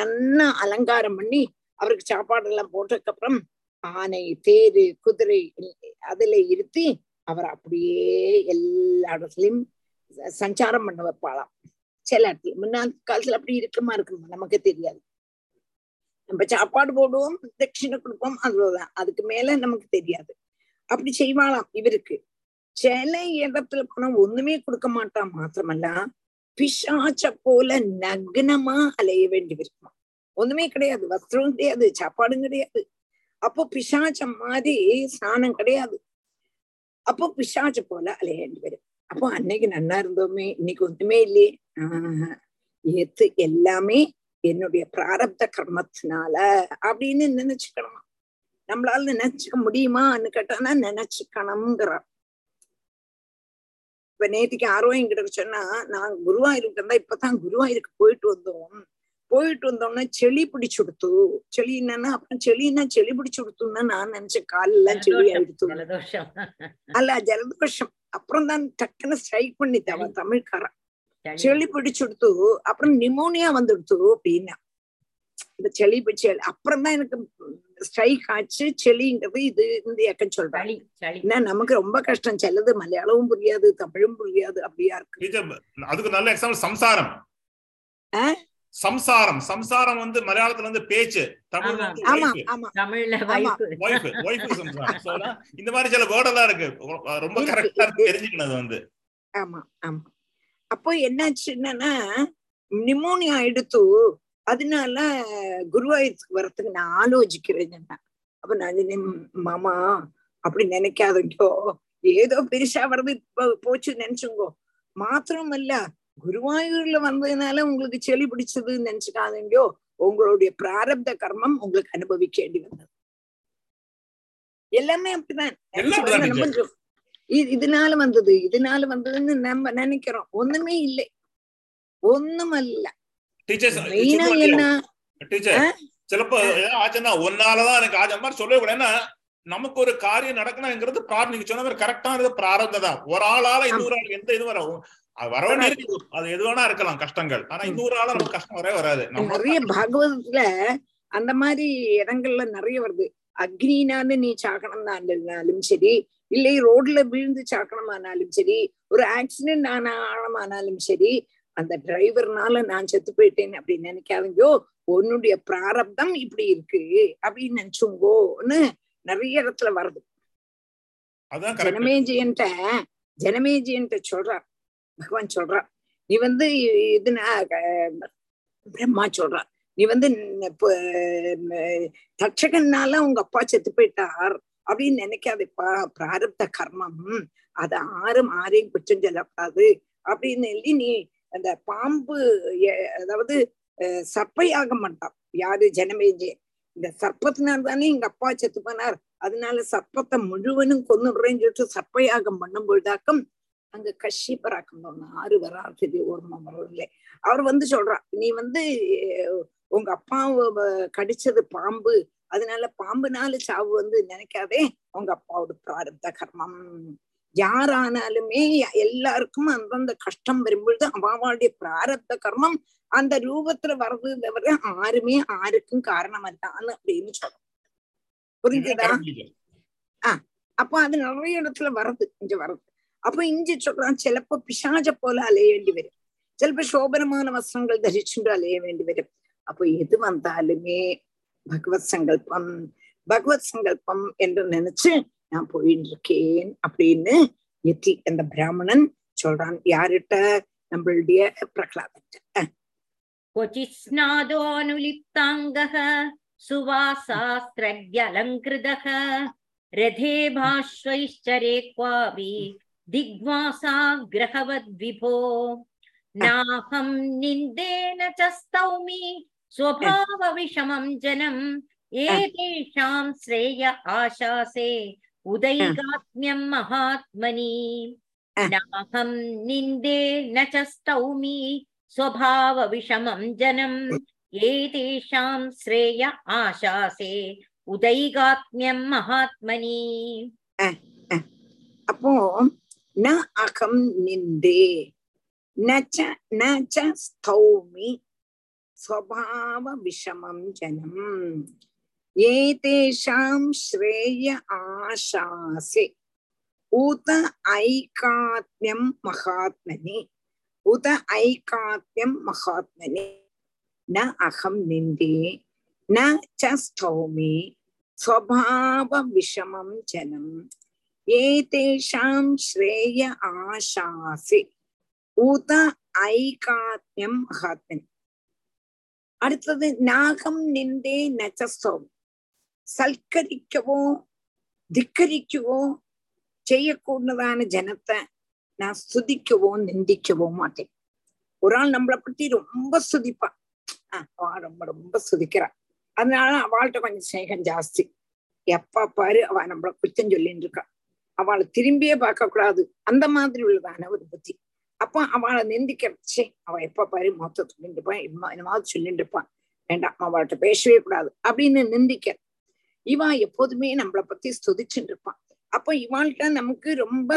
நல்லா அலங்காரம் பண்ணி அவருக்கு சாப்பாடு எல்லாம் போட்டதுக்கு அப்புறம் ஆனை தேரு குதிரை அதுல இருத்தி அவர் அப்படியே எல்லா இடத்துலயும் சஞ்சாரம் பண்ண வைப்பாளாம். சில இடத்துல. முன்னாள் காலத்துல அப்படி இருக்குமா இருக்குமா? நமக்கு தெரியாது. நம்ம சாப்பாடு போடுவோம் தட்சிணை கொடுப்போம் அவ்வளவுதான். அதுக்கு மேல நமக்கு தெரியாது. அப்படி செய்வாளாம் இவருக்கு. சில இடத்துல போனா ஒண்ணுமே கொடுக்க மாட்டான் மாத்திரமல்ல பிசாச்ச போல நக்னமா அலைய வேண்டி இருக்குமா ஒண்ணுமே கிடையாது. வஸ்திரம் கிடையாது. சாப்பாடும் கிடையாது. அப்போ பிசாச்சம் மாதிரி ஸ்நானம் கிடையாது. அப்போ பிசாச்ச போல அலைய வேண்டி வரும் அப்போ அன்னைக்கு நன்னா இருந்தோமே இன்னைக்கு ஒண்ணுமே இல்லையே. ஆஹ் ஏத்து எல்லாமே என்னுடைய பிராரப்த கர்மத்தினால அப்படின்னு நினைச்சுக்கணும். நம்மளால நினைச்சுக்க முடியுமான்னு கேட்டானா நினைச்சுக்கணுங்கிறார் இப்ப நேற்றுக்கு ஆரோ என்கிட்ட சொன்னா நான் குருவா இருந்தா இப்பதான் குருவாயூருக்கு போயிட்டு வந்தோம். போயிட்டு வந்தோம்னா செளி பிடிச்சு கொடுத்து செளி என்னன்னா அப்புறம் செளின்னா செளி பிடிச்சு கொடுத்துன்னா நான் நினைச்சேன். காலெல்லாம் செளி ஆயிடுத்து. அல்ல ஜலதோஷம். அப்புறம் தான் டக்குன்னு ஸ்ட்ரைக் பண்ணிட்டாவ தமிழ்காரன். சளி. செளி பிடிச்சு கொடுத்து அப்புறம் நிமோனியா வந்துடுத்து அப்படின்னா. இந்த செளி பிடிச்சு அப்புறம் தான் எனக்கு ஸ்ட்ரைக் ஆச்சு. செளிங்கிறது இது இந்த இயக்கம் சொல்றேன் ஏன்னா நமக்கு ரொம்ப கஷ்டம். சிலது மலையாளமும் புரியாது தமிழும் புரியாது அப்படியா இருக்கு. அதுக்கு நல்ல எக்ஸாம்பிள் சம்சாரம்? சம்சாரம். சம்சாரம் வந்து மலையாளத்துல வந்து பேச்சு. தமிழ்ல சம்சாரம். இந்த மாதிரி சில வேர்ட் எல்லாம் இருக்கு. ரொம்ப கரெக்டா இருக்கு. தெரிஞ்சுக்கணும் வந்து. ஆமா ஆமா. அப்போ என்னாச்சு என்னன்னா நிமோனியா எடுத்து அதனால குருவாயூருக்கு வரத்துக்கு நான் ஆலோசிக்கிறேன். அப்ப நான் மாமா அப்படி நினைக்காதீங்கோ. ஏதோ பெருசா வர்றது இப்போ போச்சு நினைச்சுங்கோ. மாத்திரமல்ல குருவாயூர்ல வந்ததுனால உங்களுக்கு செளி பிடிச்சது நினைச்சுக்காதீங்கோ. உங்களுடைய பிராரப்த கர்மம் உங்களுக்கு அனுபவிக்க வந்தது. எல்லாமே அப்படிதான். இதனால வந்தது இதனால வந்ததுன்னு நம்ம நினைக்கிறோம். ஒண்ணுமே இல்லை. ஒண்ணுமல்ல. டீச்சர்ஸ் மெயினா என்ன? சிலப்போ ஆச்சுன்னா ஒன்னாலதான் எனக்கு ஆச்சு. மாதிரி சொல்லவே ஏன்னா நமக்கு ஒரு காரியம் நடக்கணுங்கிறது பிரார் நீங்க சொன்ன மாதிரி கரெக்டானது பிராரப்தம் தான். ஒரு ஆளால இன்னொரு ஆள் எந்த இது வர அது எது வேணா இருக்கலாம் கஷ்டங்கள். ஆனா இன்னொரு ஆளா நமக்கு கஷ்டம் வரவே வராது. நிறைய பாகவதத்துல அந்த மாதிரி இடங்கள்ல நிறைய வருது. அக்னினால நீ சாகனம்னாலும் சரி இல்லை ரோட்ல விழுந்து சாக்கணமானாலும் சரி ஒரு ஆக்சிடென்ட் ஆன ஆழமானாலும் சரி அந்த டிரைவர்னால நான் செத்து போயிட்டேன் அப்படின்னு நினைக்காதீங்கோ. உன்னுடைய பிராரப்தம் இப்படி இருக்கு அப்படின்னு நினைச்சுங்கோன்னு நிறைய இடத்துல வருது. ஜனமேஜியன்ட்ட ஜனமேஜியன்ட்ட சொல்றார் பகவான் சொல்றா நீ வந்து இது பிரம்மா சொல்றா. நீ வந்து தட்சகன்னால உங்க அப்பா செத்து போயிட்டார் அப்படின்னு நினைக்காதப்பா. பிராரப்த கர்மம். அது ஆறும் ஆரையும் குற்றம் சொல்லப்படாது. அப்படின்னு சொல்லி நீ அந்த பாம்பு அதாவது அஹ், மாட்டான். யாரு? ஜனமேஜே. இந்த சர்ப்பத்தினால தானே எங்க அப்பா செத்து போனார். அதனால சர்ப்பத்தை முழுவனும் கொன்னுடுறேன்னு சொல்லிட்டு சர்ப்பயாகம் பண்ணும் பொழுதாக்கம் அங்க கஷ்யப்பராக்கம் போனோம் ஆறு வராது ஓர்மா வரவில்லை அவர் வந்து சொல்றார் நீ வந்து உங்க அப்பாவை வ- கடிச்சது பாம்பு. அதனால பாம்புனால சாவு வந்து நினைக்காதே. உங்க அப்பாவோட பிராரப்த கர்மம். யாரானாலுமே எல்லாருக்கும் அந்தந்த கஷ்டம் வரும்பொழுது அவாவாளுடைய பிராரப்த கர்மம் அந்த ரூபத்துல வர்றது தவிர ஆருமே ஆருக்கும் காரணம் அல்லான்னு அப்படின்னு சொல்றோம் புரிஞ்சுதா? அப்போ அது நிறைய இடத்துல வருது இங்க வருது அப்போ இஞ்சி சொல்றான் சிலப்போ பிசாஜ போல அலைய வேண்டி வரும் சிலப்போ சோபனமான வஸ்திரங்கள் தரிச்சுண்டு அலைய வேண்டி வரும் அப்போ எது வந்தாலுமே பகவத் சங்கல்பம் பகவத் சங்கல்பம் என்று நினைச்சு நான் போயிட்டு இருக்கேன் அப்படின்னு எத்தி அந்த பிராமணன் சொல்றான் யாருட்ட நம்மளுடைய பிரகலாதன் क्वचित् स्नादोऽनुलिप्ताङ्गः सुवासास्त्रज्ञलङ्कृतः रथे भाष्वैश्चरे क्वापि दिग्वासाग्रहवद्विभो नाहं निन्देन च स्तौमि स्वभावविषमं जनम् एतेषां श्रेय आशासे उदैगात्म्यं महात्मनि नाहं निन्दे न च स्तौमि स्वभावविषमं जनम् एतेषां श्रेय आशासे उदैगात्म्यं महात्मनि அப்போ ந அகம் நிந்தே நச்ச நச்ச ஸ்தௌமி ஸ்வபாவ விஷமம் ஜனம் ஏதேஷாம் ஸ்ரேய ஆசாசே உத ஐகாத்மியம் மகாத்மனி உத ஐகாத்மியம் மகாத்மனி ந அகம் நிந்தே ந ச ஸ்தௌமி ஸ்வபாவ விஷமம் ஜனம் ஏதேஷாம் ஸ்ரேய ஆசாசே உத ஐகாத்மியம் மகாத்மன் அடுத்தது நாகம் நிந்தே நச்சஸ்தோ சல்கரிக்கவோ திக்கரிக்கவோ செய்யக்கூடதான ஜனத்தை நான் ஸ்துதிக்கவோ நிந்திக்கவோ மாட்டேன் ஒரு ஆள் நம்மளை பத்தி ரொம்ப ஸ்துதிப்பான் அவ ரொம்ப ரொம்ப ஸ்துதிக்கிறா அதனால அவள்கிட்ட கொஞ்சம் ஸ்நேகம் ஜாஸ்தி எப்ப பாரு அவ நம்மள குச்சம் சொல்லிட்டு இருக்கான் அவளை திரும்பியே பார்க்க கூடாது அந்த மாதிரி உள்ளதான ஒரு புத்தி. அப்ப அவளை நிந்திக்கிறச்சே அவ எப்ப பாரு மொத்த சொல்லிட்டு இருப்பான் என்னமாவது சொல்லிட்டு இருப்பான் வேண்டாம் அவள்கிட்ட பேசவே கூடாது அப்படின்னு நிந்திக்க. இவா எப்போதுமே நம்மளை பத்தி ஸ்துதிச்சுட்டு இருப்பான் அப்போ இவாள்கிட்ட நமக்கு ரொம்ப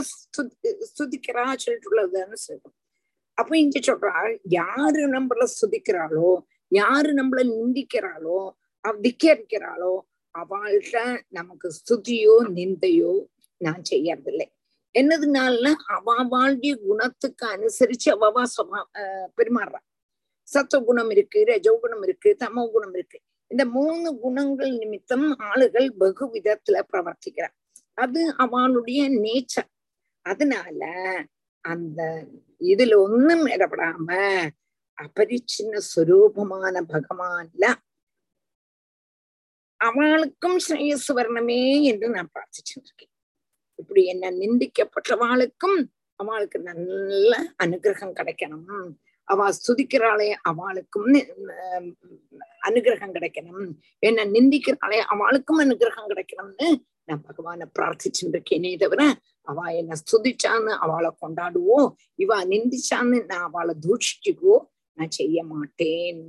ஸ்துதிக்கிறா சொல்லிட்டு உள்ளதுன்னு சொல்லுவோம் அப்ப இங்க சொல்றா யாரு நம்மள ஸ்துதிக்கிறாளோ யாரு நம்மள நிந்திக்கிறாளோ திக்கரிக்கிறாளோ அவள்கிட்ட நமக்கு ஸ்துதியோ நிந்தையோ நான் செய்யறதில்லை என்னதுனால அவாவாளுடைய குணத்துக்கு அனுசரிச்சு அவாவா சுவா பெருமாறுறா சத்துவ குணம் இருக்கு ரஜோ குணம் இருக்கு தமோ குணம் இருக்கு. இந்த மூணு குணங்கள் நிமித்தம் ஆளுகள் வெகு விதத்துல பிரவர்த்திக்கிறார். அது அவளுடைய நேச்சர். அதனால அந்த இதுல ஒன்னும் இடப்படாம அபரிச்சின்ன சுரூபமான பகவான்ல அவளுக்கும் ஸ்ரேயஸ் வரணுமே என்று நான் பிரார்த்திச்சுருக்கேன் இப்படி என்ன நிந்திக்கப்பட்டவாளுக்கும் அவளுக்கு நல்ல அனுகிரகம் கிடைக்கணும். அவ ஸ்துதிக்கிறாளே அவளுக்கும் அனுகிரகம் கிடைக்கணும். என்ன நிந்திக்கிறாளே அவளுக்கும் அனுகிரகம் கிடைக்கணும்னு நான் பகவான பிரார்த்திச்சுட்டு இருக்கேனே தவிர அவ என்ன ஸ்துதிச்சான்னு அவளை கொண்டாடுவோ இவ நிந்திச்சான்னு நான் அவளை தூஷிக்குவோ நான் செய்ய மாட்டேன்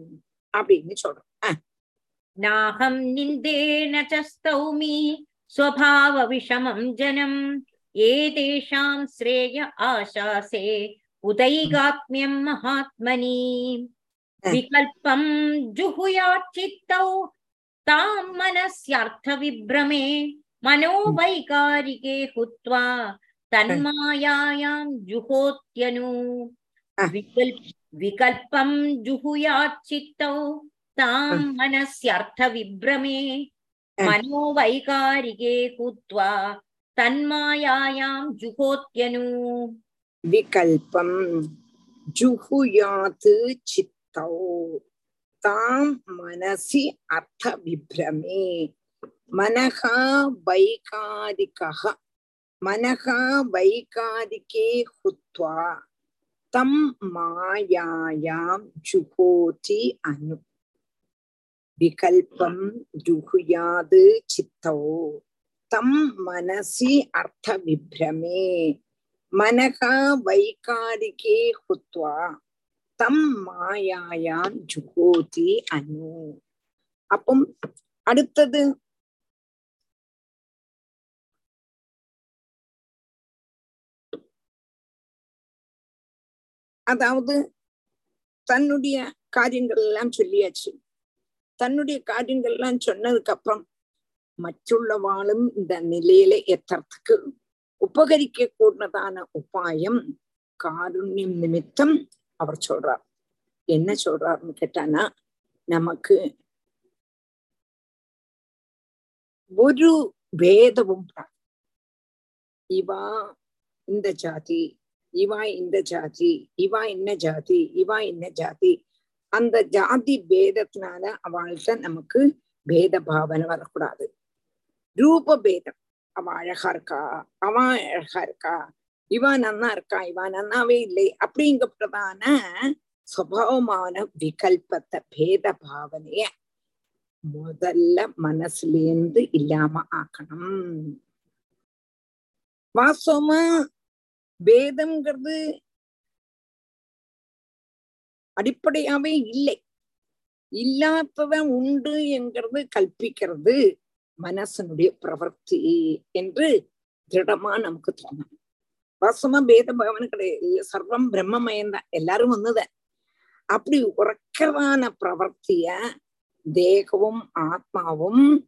அப்படின்னு சொல்றேன். நாகம் நிந்தேன சௌமி स्वभावविषमं जनम् एतेषां श्रेय आशासे उदैगात्म्यं महात्मनि। विकल्पं जुहुयाच्चित्तौ तां मनस्यार्थविभ्रमे मनोवैकारिके हुत्वा तन्मायायां जुहोत्यनु। विकल्प विकल्पं जुहुयाच्चित्तौ तां मनस्यर्थविभ्रमे मनोवैकारिके हुत्वा तन्मायायां जुहोत्यनु विकल्पं जुहुयात् चित्तौ तां मनसि अर्थविभ्रमे मनः वैकारिकः मनः वैकारिके हुत्वा तं मायायां जुहोति अनु விகல்பம் ஜுகுயாது சித்தோ தம் மனசி அர்த்த விப்ரமே மனகா வைகாரிகே குத்வா தம் மாயாயாம் ஜுகோதி அனு அப்பம் அடுத்தது அதாவது தன்னுடைய காரியங்கள் எல்லாம் சொல்லியாச்சு தன்னுடைய காரியங்கள்லாம் சொன்னதுக்கு அப்புறம் மற்றுள்ளவாளும் இந்த நிலையில எத்தறதுக்கு உபகரிக்க கூடதான உபாயம் காருண்யம் நிமித்தம் அவர் சொல்றார். என்ன சொல்றாருன்னு கேட்டானா நமக்கு ஒரு வேதவும் இவா இந்த ஜாதி இவா இந்த ஜாதி இவா என்ன ஜாதி இவா என்ன ஜாதி அந்த ஜாதி பேதத்தினால அவள்கிட்ட நமக்கு பேத பாவனை வரக்கூடாது. ரூப பேதம் அவ அழகா இருக்கா? அவன் அழகா இருக்கா? இவா நன்னா இருக்கா? இவா நன்னாவே இல்லை. அப்படிங்கப்பட்டதான சுவாவமான விகல்பத்தை பேத பாவனைய முதல்ல மனசுலேருந்து இல்லாம ஆக்கணும். வாஸ்தவமா பேதம்ங்கிறது அடிப்படையாவே இல்லை. இல்லாதவன் உண்டு என்கிறது கல்பிக்கிறது மனசனுடைய பிரவர்த்தி என்று திருடமா நமக்கு தோணும். வாசமா பேத பகவன் கிடையாது. சர்வம் பிரம்மமயம்தான் எல்லாரும் ஒண்ணுதான். அப்படி உறக்கிறதான பிரவர்த்திய தேகவும் ஆத்மாவும்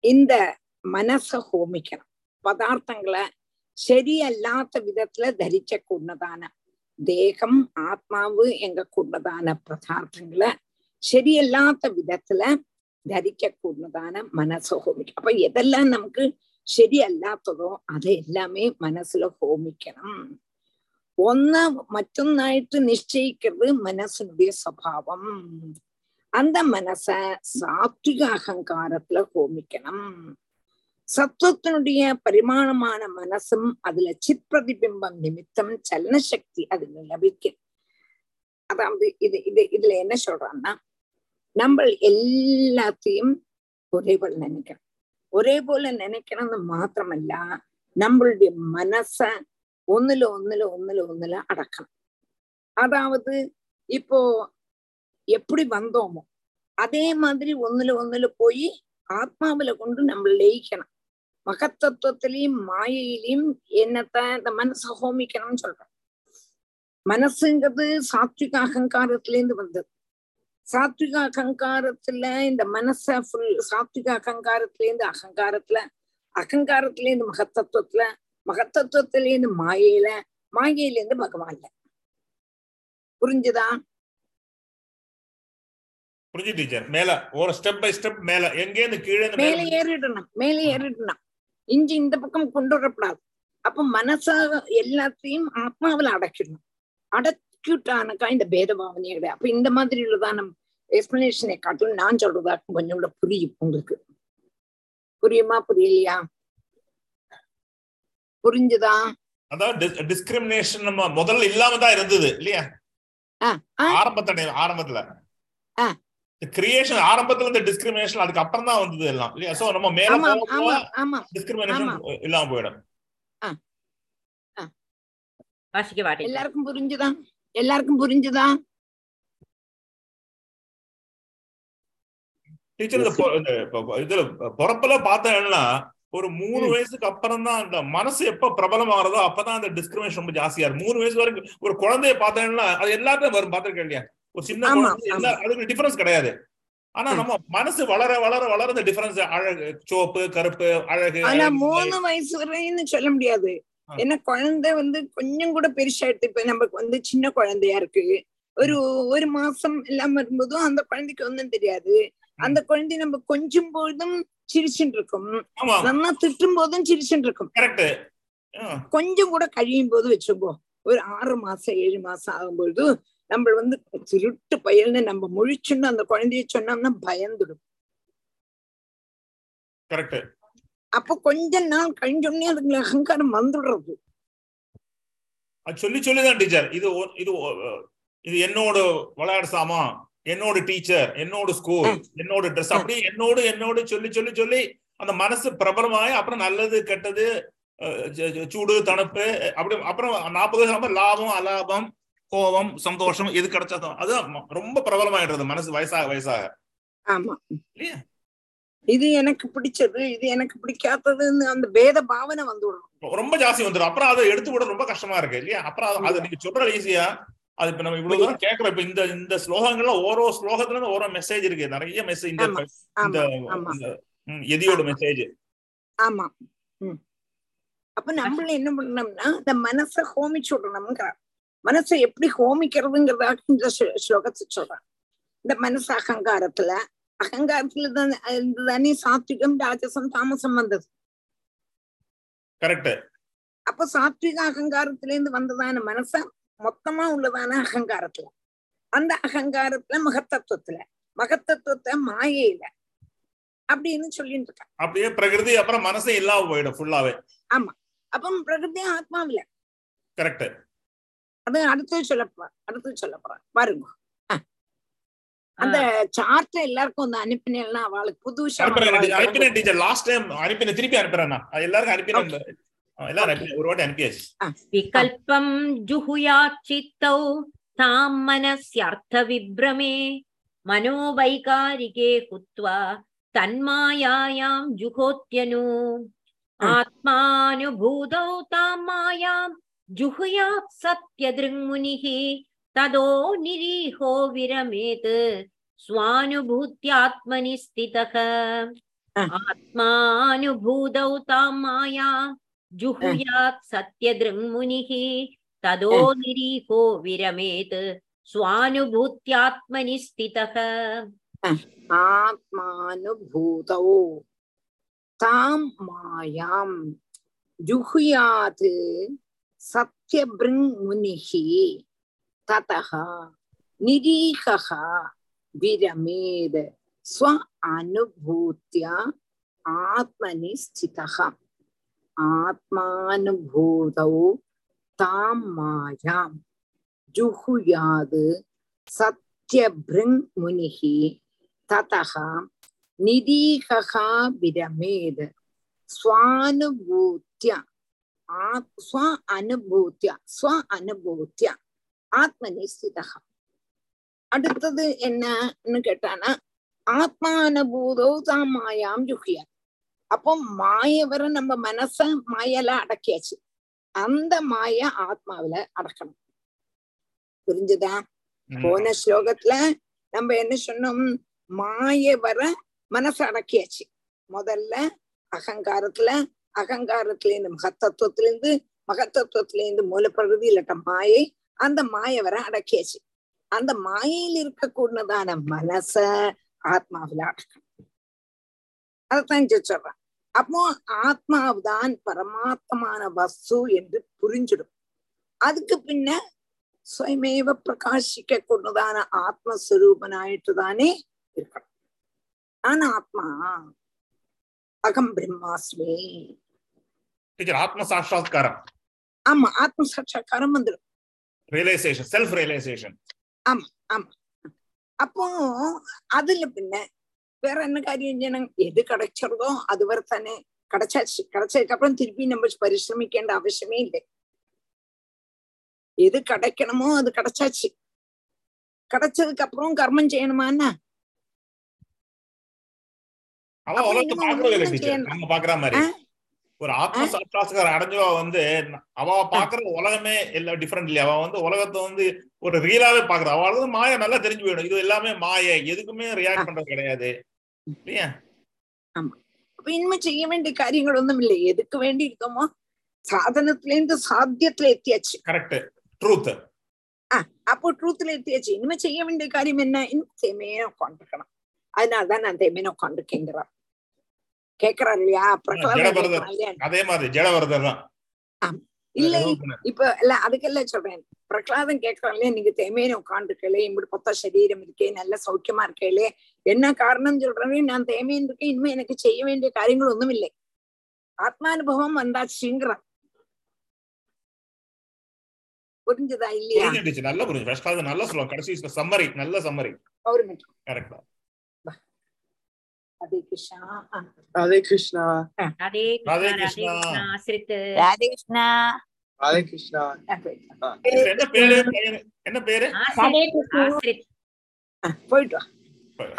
இந்த மனச ஹோமிக்கணும். பதார்த்தங்களை ശരിയല്ലാത്ത വിധത്തില് ധരിച്ച കൂടതാണ് ദേഹം ആത്മാവ് എങ്ക കൂടതാണ് പദാർത്ഥങ്ങള് ശരിയല്ലാത്ത വിധത്തില് ധരിക്ക കൂടതാണ് മനസ്സ് ഹോമിക്കും അപ്പൊ എതെല്ലാം നമുക്ക് ശരിയല്ലാത്തതോ അത് എല്ലാമേ മനസ്സിൽ ഹോമിക്കണം ഒന്ന് മറ്റൊന്നായിട്ട് നിശ്ചയിക്കുന്നത് മനസ്സിനുடைய സ്വഭാവം அந்த மனச சாத்விக அகங்காரத்துல ஹோமிக்கணும் சத்துவத்தினுடைய பரிமாணமான மனசும் அதுல சித் பிரதிபிம்பம் நிமித்தம் சலன சக்தி அதுல லபிக்கும் அதாவது இது இது இதுல என்ன சொல்றான்னா நம்ம எல்லாத்தையும் ஒரே போல நினைக்கணும் ஒரே போல நினைக்கணும்னு மாத்திரமல்ல நம்மளுடைய மனச ஒண்ணுல ஒண்ணுல ஒண்ணுல ஒண்ணுல அடக்கணும் அதாவது இப்போ எப்படி வந்தோமோ அதே மாதிரி ஒண்ணுல ஒண்ணுல போய் ஆத்மாவில கொண்டு நம்ம லயிக்கணும் மகத்தத்துவத்திலையும் மாயையிலையும் என்னத்த இந்த மனசை ஹோமிக்கணும்னு சொல்றோம் மனசுங்கிறது சாத்விக அகங்காரத்துல இருந்து வந்தது. சாத்விக அகங்காரத்துல இந்த மனச ஃபுல் சாத்விக அகங்காரத்துல இருந்து அகங்காரத்துல அகங்காரத்துல இருந்து மகத்தத்துவத்துல மகத்தத்துவத்துல இருந்து மாயையில மாயையில இருந்து பகவான்ல. புரிஞ்சுதா? புரிஞ்சு டீச்சர். மேல ஒரு ஸ்டெப் பை ஸ்டெப் மேல. எங்கேருந்து கீழே மேல ஏறிடணும். மேல ஏறிடணும். இஞ்சி இந்த பக்கம் கொண்டு வரப்படாது. அப்ப மனச எல்லாத்தையும் ஆத்மாவில அடக்கிடணும். அடக்கிட்டானக்கா இந்த பேத பாவனையே கிடையாது அப்ப இந்த மாதிரி உள்ளதான எக்ஸ்பிளனேஷனை காட்டும் நான் சொல்றதா கொஞ்சம் கூட புரியும் உங்களுக்கு. புரியுமா? புரியலையா? புரிஞ்சுதா? அதாவது டிஸ்கிரிமினேஷன் நம்ம முதல்ல இல்லாம தான் இருந்தது இல்லையா? ஆரம்பத்துல ஆரம்பத்துல. கிரியேஷன் ஆரம்பத்துல இந்த டிஸ்கிரிமினேஷன் அதுக்கு அப்புறம் தான் வந்தது எல்லாம் இல்லையா? சோ நம்ம மேல டிஸ்கிரிமினேஷன் இல்லாம போயிடும். வாசிக்க வாட்டி எல்லாருக்கும் புரிஞ்சுதா? எல்லாருக்கும் புரிஞ்சுதா? டீச்சர் இதுல பிறப்புல பார்த்தேன்னா ஒரு மூணு வயசுக்கு அப்புறம் தான் அந்த மனசு எப்ப பிரபலம் ஆகிறதோ அப்பதான் அந்த டிஸ்கிரிமினேஷன் ரொம்ப ஜாஸ்தியா இருக்கும். மூணு வயசு வரைக்கும் ஒரு குழந்தைய பார்த்தேன்னா அது எல்லாத்தையும் வரும் பார்த்திருக்கேன் இல்லையா? ஒரு சின்ன அதுக்கு டிஃபரன்ஸ் கிடையாது. ஆனா நம்ம மனசு வளர வளர வளர இந்த டிஃபரன்ஸ் அழகு சோப்பு கருப்பு அழகு ஆனா மூணு வயசு வரைன்னு சொல்ல முடியாது. ஏன்னா குழந்தை வந்து கொஞ்சம் கூட பெருசாயிட்டு இப்ப நமக்கு வந்து சின்ன குழந்தையா இருக்கு. ஒரு ஒரு மாசம் எல்லாம் வரும்போதும் அந்த குழந்தைக்கு ஒன்றும் தெரியாது. அந்த குழந்தை நம்ம கொஞ்சம் பொழுதும் சிரிச்சுட்டு இருக்கும். நம்ம திட்டும் போதும் சிரிச்சுட்டு இருக்கும். கொஞ்சம் கூட கழியும் போது வச்சுக்கோ. ஒரு ஆறு மாசம் ஏழு மாசம் ஆகும்பொழுது நம்ம வந்து திருட்டு பயல்னு நம்ம முழிச்சுன்னு அந்த குழந்தைய சொன்னோம்னா பயந்துடும். அப்ப கொஞ்ச நாள் கழிஞ்சோடனே அதுக்கு அகங்காரம் வந்துடுறது. அது சொல்லி சொல்லிதான் டீச்சர். இது இது இது என்னோட விளையாடு சாமான் என்னோட டீச்சர் என்னோட ஸ்கூல் என்னோட ட்ரெஸ் அப்படி என்னோடு என்னோடு சொல்லி சொல்லி சொல்லி அந்த மனசு பிரபலமாயி அப்புறம் நல்லது கெட்டது சூடு தணுப்பு அப்படி அப்புறம் நாற்பது வருஷம் லாபம் அலாபம் கோபம் சந்தோஷம் எது கிடைச்சதும் அது ரொம்ப பிரபலமாயிடுறது மனசு வயசாக வயசாக. ஆமா. இது எனக்கு பிடிச்சது இது எனக்கு பிடிக்காததுன்னு அந்த பேத பாவனை வந்துவிடும் ரொம்ப ஜாஸ்தி வந்துடும். அப்புறம் அதை எடுத்து விட ரொம்ப கஷ்டமா இருக்கு இல்லையா? அப்புறம் அது நீங்க சொல்ற ஈஸியா அது இப்ப நம்ம இவ்வளவு தூரம் கேட்கறோம் இப்ப இந்த இந்த ஸ்லோகங்கள்ல ஓரோ ஸ்லோகத்துல இருந்து ஓரோ மெசேஜ் இருக்கு. நிறைய மெசேஜ் இந்த எதியோட மெசேஜ் ஆமா. அப்ப நம்மள என்ன பண்ணோம்னா இந்த மனசை ஹோமிச்சு விடணும்ங்கிற மனசை எப்படி ஹோமிக்கிறதுங்கிறதாக இந்த ஸ்லோகத்தை சொல்றான் இந்த மனசு அகங்காரத்துல அகங்காரத்துல தான் சாத்விகம் ராஜசம் தாமசம் வந்தது. அப்ப சாத்விக அகங்காரத்துல இருந்து வந்ததான மனச மொத்தமா உள்ளதான அகங்காரத்துல. அந்த அகங்காரத்துல மகத்தத்துவத்துல மகத்தத்துவத்தை மாயையில அப்படின்னு சொல்லிட்டு இருக்கான் அப்படியே பிரகிருதி அப்புறம் மனசே இல்லாம போயிடும் ஃபுல்லாவே அப்பம் பிரகிருதி ஆத்மாவில. கரெக்ட் அது அடுத்து சொல்ல அடுத்து சொல்ல போறேன். பாருங்க. அந்த சார்ட் எல்லாருக்கும் வந்து அனுப்பினா அவளுக்கு புது அனுப்பினேன் டீச்சர் லாஸ்ட் டைம் அனுப்பினேன். திருப்பி அனுப்புறேன் எல்லாருக்கும் அனுப்பினேன். எல்லாரும் ஒரு வாட்டி அனுப்பியாச்சு. விகல்பம் ஜுஹுயா சித்தௌ தாம் மனசியர்த்த விப்ரமே மனோவைகாரிகே जुहुयात् सत्यदृङ्मुनिः तदो निरीहो विरमेत् स्वानुभूत्यात्मनि स्थितः। आत्मानुभूतौ तां माया जुहुयात् सत्यदृङ्मुनिः तदो निरीहो विरमेत् स्वानुभूत्यात्मनि स्थितः। आत्मानुभूतौ तां मायां जुहुयात् சத்யபிருங்முனிகி ததகா நிரீகா விரமேத ஸ்வ அனுபூத்தியா ஆத்மனி ஸ்திதகா ஆத்மானுபூதௌ தாம் மாயாம் ஜுகுயாது சத்யபிருங் முனிகி ததகா நிரீகா விரமேத ஸ்வானுபூத்தியா ஸ்வ அனுபூத்தியா ஸ்வ அனுபூத்தியா ஆத்மனி ஸ்திதகா அடுத்தது என்னன்னு கேட்டானா ஆத்மானுபூதோ தான் மாயாம் யுகிய அப்போ மாய நம்ம மனச மாயல அடக்கியாச்சு அந்த மாய ஆத்மாவில அடக்கணும் புரிஞ்சுதா போன ஸ்லோகத்துல நம்ம என்ன சொன்னோம் மாய மனச அடக்கியாச்சு முதல்ல அகங்காரத்துல அகங்காரத்திலேருந்து மகத்தத்துவத்திலேருந்து மகத்தத்துவத்திலேருந்து மூலப்பிரகதி இல்லட்ட மாயை. அந்த மாயை வர அடக்கியாச்சு. அந்த மாயையில் இருக்கக்கூடியதான மனச ஆத்மாவில அடக்கணும். அதைத்தான் சொல்றான். அப்போ ஆத்மாவுதான் பரமாத்மான வஸ்து என்று புரிஞ்சிடும். அதுக்கு பின்ன சுயமேவ பிரகாசிக்க கொண்டதான ஆத்மஸ்வரூபனாயிட்டு தானே இருக்கணும். ஆனா ஆத்மா. அகம் பிரம்மாஸ்மி. டீச்சர் ஆத்ம சாட்சா்காரம் ஆமா ஆத்ம சாட்சா்காரம் வந்துடும் ரியலைசேஷன் செல்ஃப் ரியலைசேஷன் ஆமா ஆமா. அப்போ அதுல പിന്നെ வேற என்ன காரியம் செய்யணும்? எது கிடைச்சிருதோ அதுவரை தானே. கிடைச்சாச்சு கிடைச்சதுக்கு அப்புறம் திருப்பி நம்ம பரிசிரமிக்கேண்ட அவசியமே இல்லை. எது கிடைக்கணுமோ அது கிடைச்சாச்சு. கிடைச்சதுக்கு அப்புறம் கர்மம் செய்யணுமான்னா அவன் உலகத்தை ஒரு ஆத்ம சாட்சாத்காரம் அடைஞ்சவா வந்து அவ பாக்குற உலகமே எல்லாம் டிஃபரெண்ட் இல்லையா? அவ வந்து உலகத்தை வந்து ஒரு ரியலாவே பாக்குறா. அவளுக்கு மாய நல்லா தெரிஞ்சு போயிடும். இது எல்லாமே மாய. எதுக்குமே ரியாக்ட் பண்றது கிடையாது. இல்லையா? அப்ப இனிமே செய்ய வேண்டிய காரியங்கள் ஒண்ணும் இல்லை. எதுக்கு வேண்டி இருக்கோமோ சாதனத்துல இருந்து சாத்தியத்துல எத்தியாச்சு. கரெக்ட் ட்ரூத் அப்போ ட்ரூத்ல எத்தியாச்சு. இனிமே செய்ய வேண்டிய காரியம் என்ன? இன்னும் தேமையா உட்காந்துருக்கணும் அதனாலதான் நான் தேமையான உட்காந்துருக்கேங்கிறார் கேக்குறாரு இல்லையா? பிரகலாதன்? அதே மாதிரி ஜடவரதர் தான். இல்லை இப்ப இல்ல அதுக்கெல்லாம் சொல்றேன். பிரகலாதன் கேக்குறான் இல்லையா? நீங்க தேமையான உட்காந்துருக்கலே இப்படி பொத்த சரீரம் இருக்கே நல்ல சௌக்கியமா இருக்கேலே என்ன காரணம் சொல்றேன் நான் தேமையன் இருக்கேன். இனிமே எனக்கு செய்ய வேண்டிய காரியங்கள் ஒண்ணும் இல்லை. ஆத்மானுபவம் வந்தாச்சுங்கிறான். புரிஞ்சுதா இல்லையா? நல்லா புரிஞ்சு நல்லா சொல்லுவோம் கடைசி சம்மரி நல்ல சம்மரி ஒரு மினிட் கரெக்டா ஹரே கிருஷ்ணா ஹரே கிருஷ்ணா ஹரே கிருஷ்ணா ஹரே கிருஷ்ணா ஹரே கிருஷ்ணா என்ன பேரு? என்ன பேரு? போயிட்டு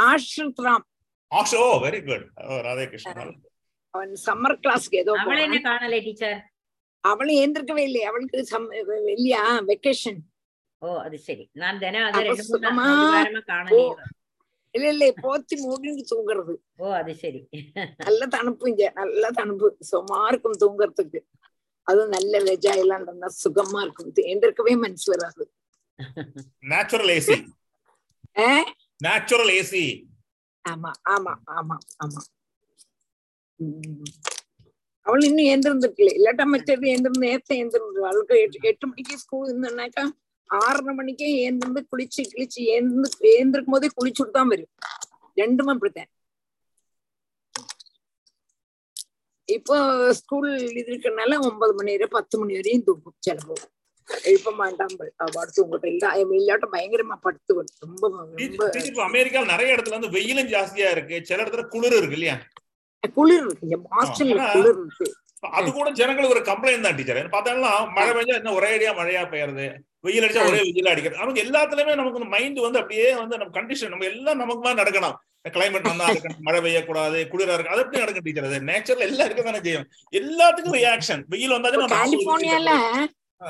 ஆஷ்ரித் ராம் ஆஷோ வெரி குட் ராதே கிருஷ்ணா அவன் சம்மர் கிளாஸ்க்கு ஏதோ அவளை என்ன காணல டீச்சர் அவளும் ஏந்திருக்கவே இல்லை அவளுக்கு இல்லையா வெக்கேஷன் ஓ அது சரி. நான் தினம் அது ரெண்டு மூணு வாரமா காணலையே இல்ல இல்ல போத்தி மூடிட்டு தூங்குறது. ஓ அது சரி. நல்ல தணுப்பு இங்க. நல்ல தணுப்பு சும்மா இருக்கும் தூங்குறதுக்கு. அதுவும் நல்ல வெஜ்ஜா எல்லாம் இருந்தா சுகமா இருக்கும். எந்திருக்கவே மனசு வராது. Natural AC? நேச்சுரல் ஏசி ஆமா ஆமா ஆமா ஆமா. அவள் இன்னும் எந்திருந்திருக்கல. இல்லாட்டா மற்றது எந்திருந்து நேரத்தை எந்திருந்து. அவளுக்கு எட்டு எட்டு மணிக்கு ஸ்கூல் இருந்தோம்னாக்கா ஆறரை மணிக்கே ஏந்திருந்து குளிச்சு கிழிச்சு ஏந்து ஏந்திருக்கும் போதே குளிச்சுட்டு தான் வரும் ரெண்டுமே அப்படித்தான். இப்போ ஸ்கூல் இது இருக்கறனால ஒன்பது மணி வரை பத்து மணி வரையும் தூங்கும் சிலப்போ எழுப்ப மாட்டான் அவ தூங்கட்டும். இல்ல இல்லாட்டம் பயங்கரமா படுத்து. ரொம்ப அமெரிக்கால நிறைய இடத்துல வந்து வெயிலும் ஜாஸ்தியா இருக்கு. சில இடத்துல குளிர் இருக்கு இல்லையா? குளிர் இருக்கு. ஆனா- குளிர் இருக்கு. அது கூட ஜனங்களுக்கு ஒரு கம்ப்ளைண்ட் தான் டீச்சர். பார்த்தோம்னா மழை பெஞ்சா என்ன ஒரே அடியா மழையா பெய்யறது? வெயில் அடிச்சா ஒரே வெயில் அடிக்கிறது. நமக்கு எல்லாத்துலயுமே நமக்கு மைண்ட் வந்து அப்படியே வந்து நம்ம கண்டிஷன் நம்ம எல்லாம் நமக்கு மாதிரி நடக்கணும். கிளைமேட் நல்லா இருக்கணும் மழை பெய்யக்கூடாது குளிரா இருக்கு அது எப்படி நடக்கும் டீச்சர் அது? நேச்சர்ல எல்லாம் இருக்க தானே செய்யும். எல்லாத்துக்கும் ரியாக்ஷன் வெயில் வந்தாலும் கலிபோர்னியால.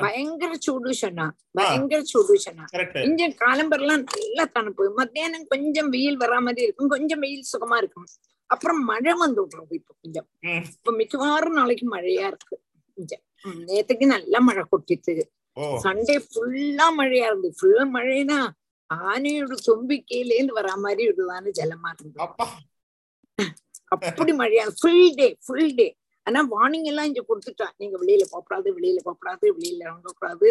பயங்கர சூடு சொன்னா பயங்கர சூடு சொன்னா இங்க காலம்பரெல்லாம் நல்ல தணுப்பு மத்தியானம் கொஞ்சம் வெயில் வரா மாதிரி இருக்கும் கொஞ்சம் வெயில் சுகமா இருக்கும். அப்புறம் மழை வந்து விடுறது இப்ப கொஞ்சம். இப்ப மிக்கவாறும் நாளைக்கு மழையா இருக்கு. கொஞ்சம் நேத்துக்கு நல்ல மழை கொட்டிட்டு சண்டே ஃபுல்லா மழையா இருந்து ஃபுல்லா மழைனா ஆனையோட தும்பிக்கையிலேருந்து வரா மாதிரி விடுவான்னு ஜலமா இருந்தது. அப்பா. அப்படி மழையா ஃபுல் டே ஃபுல் டே ஆனா வார்னிங் எல்லாம் இங்க கொடுத்துட்டா நீங்க வெளியில போகக்கூடாது வெளியில போகக்கூடாது வெளியில இறங்கக்கூடாது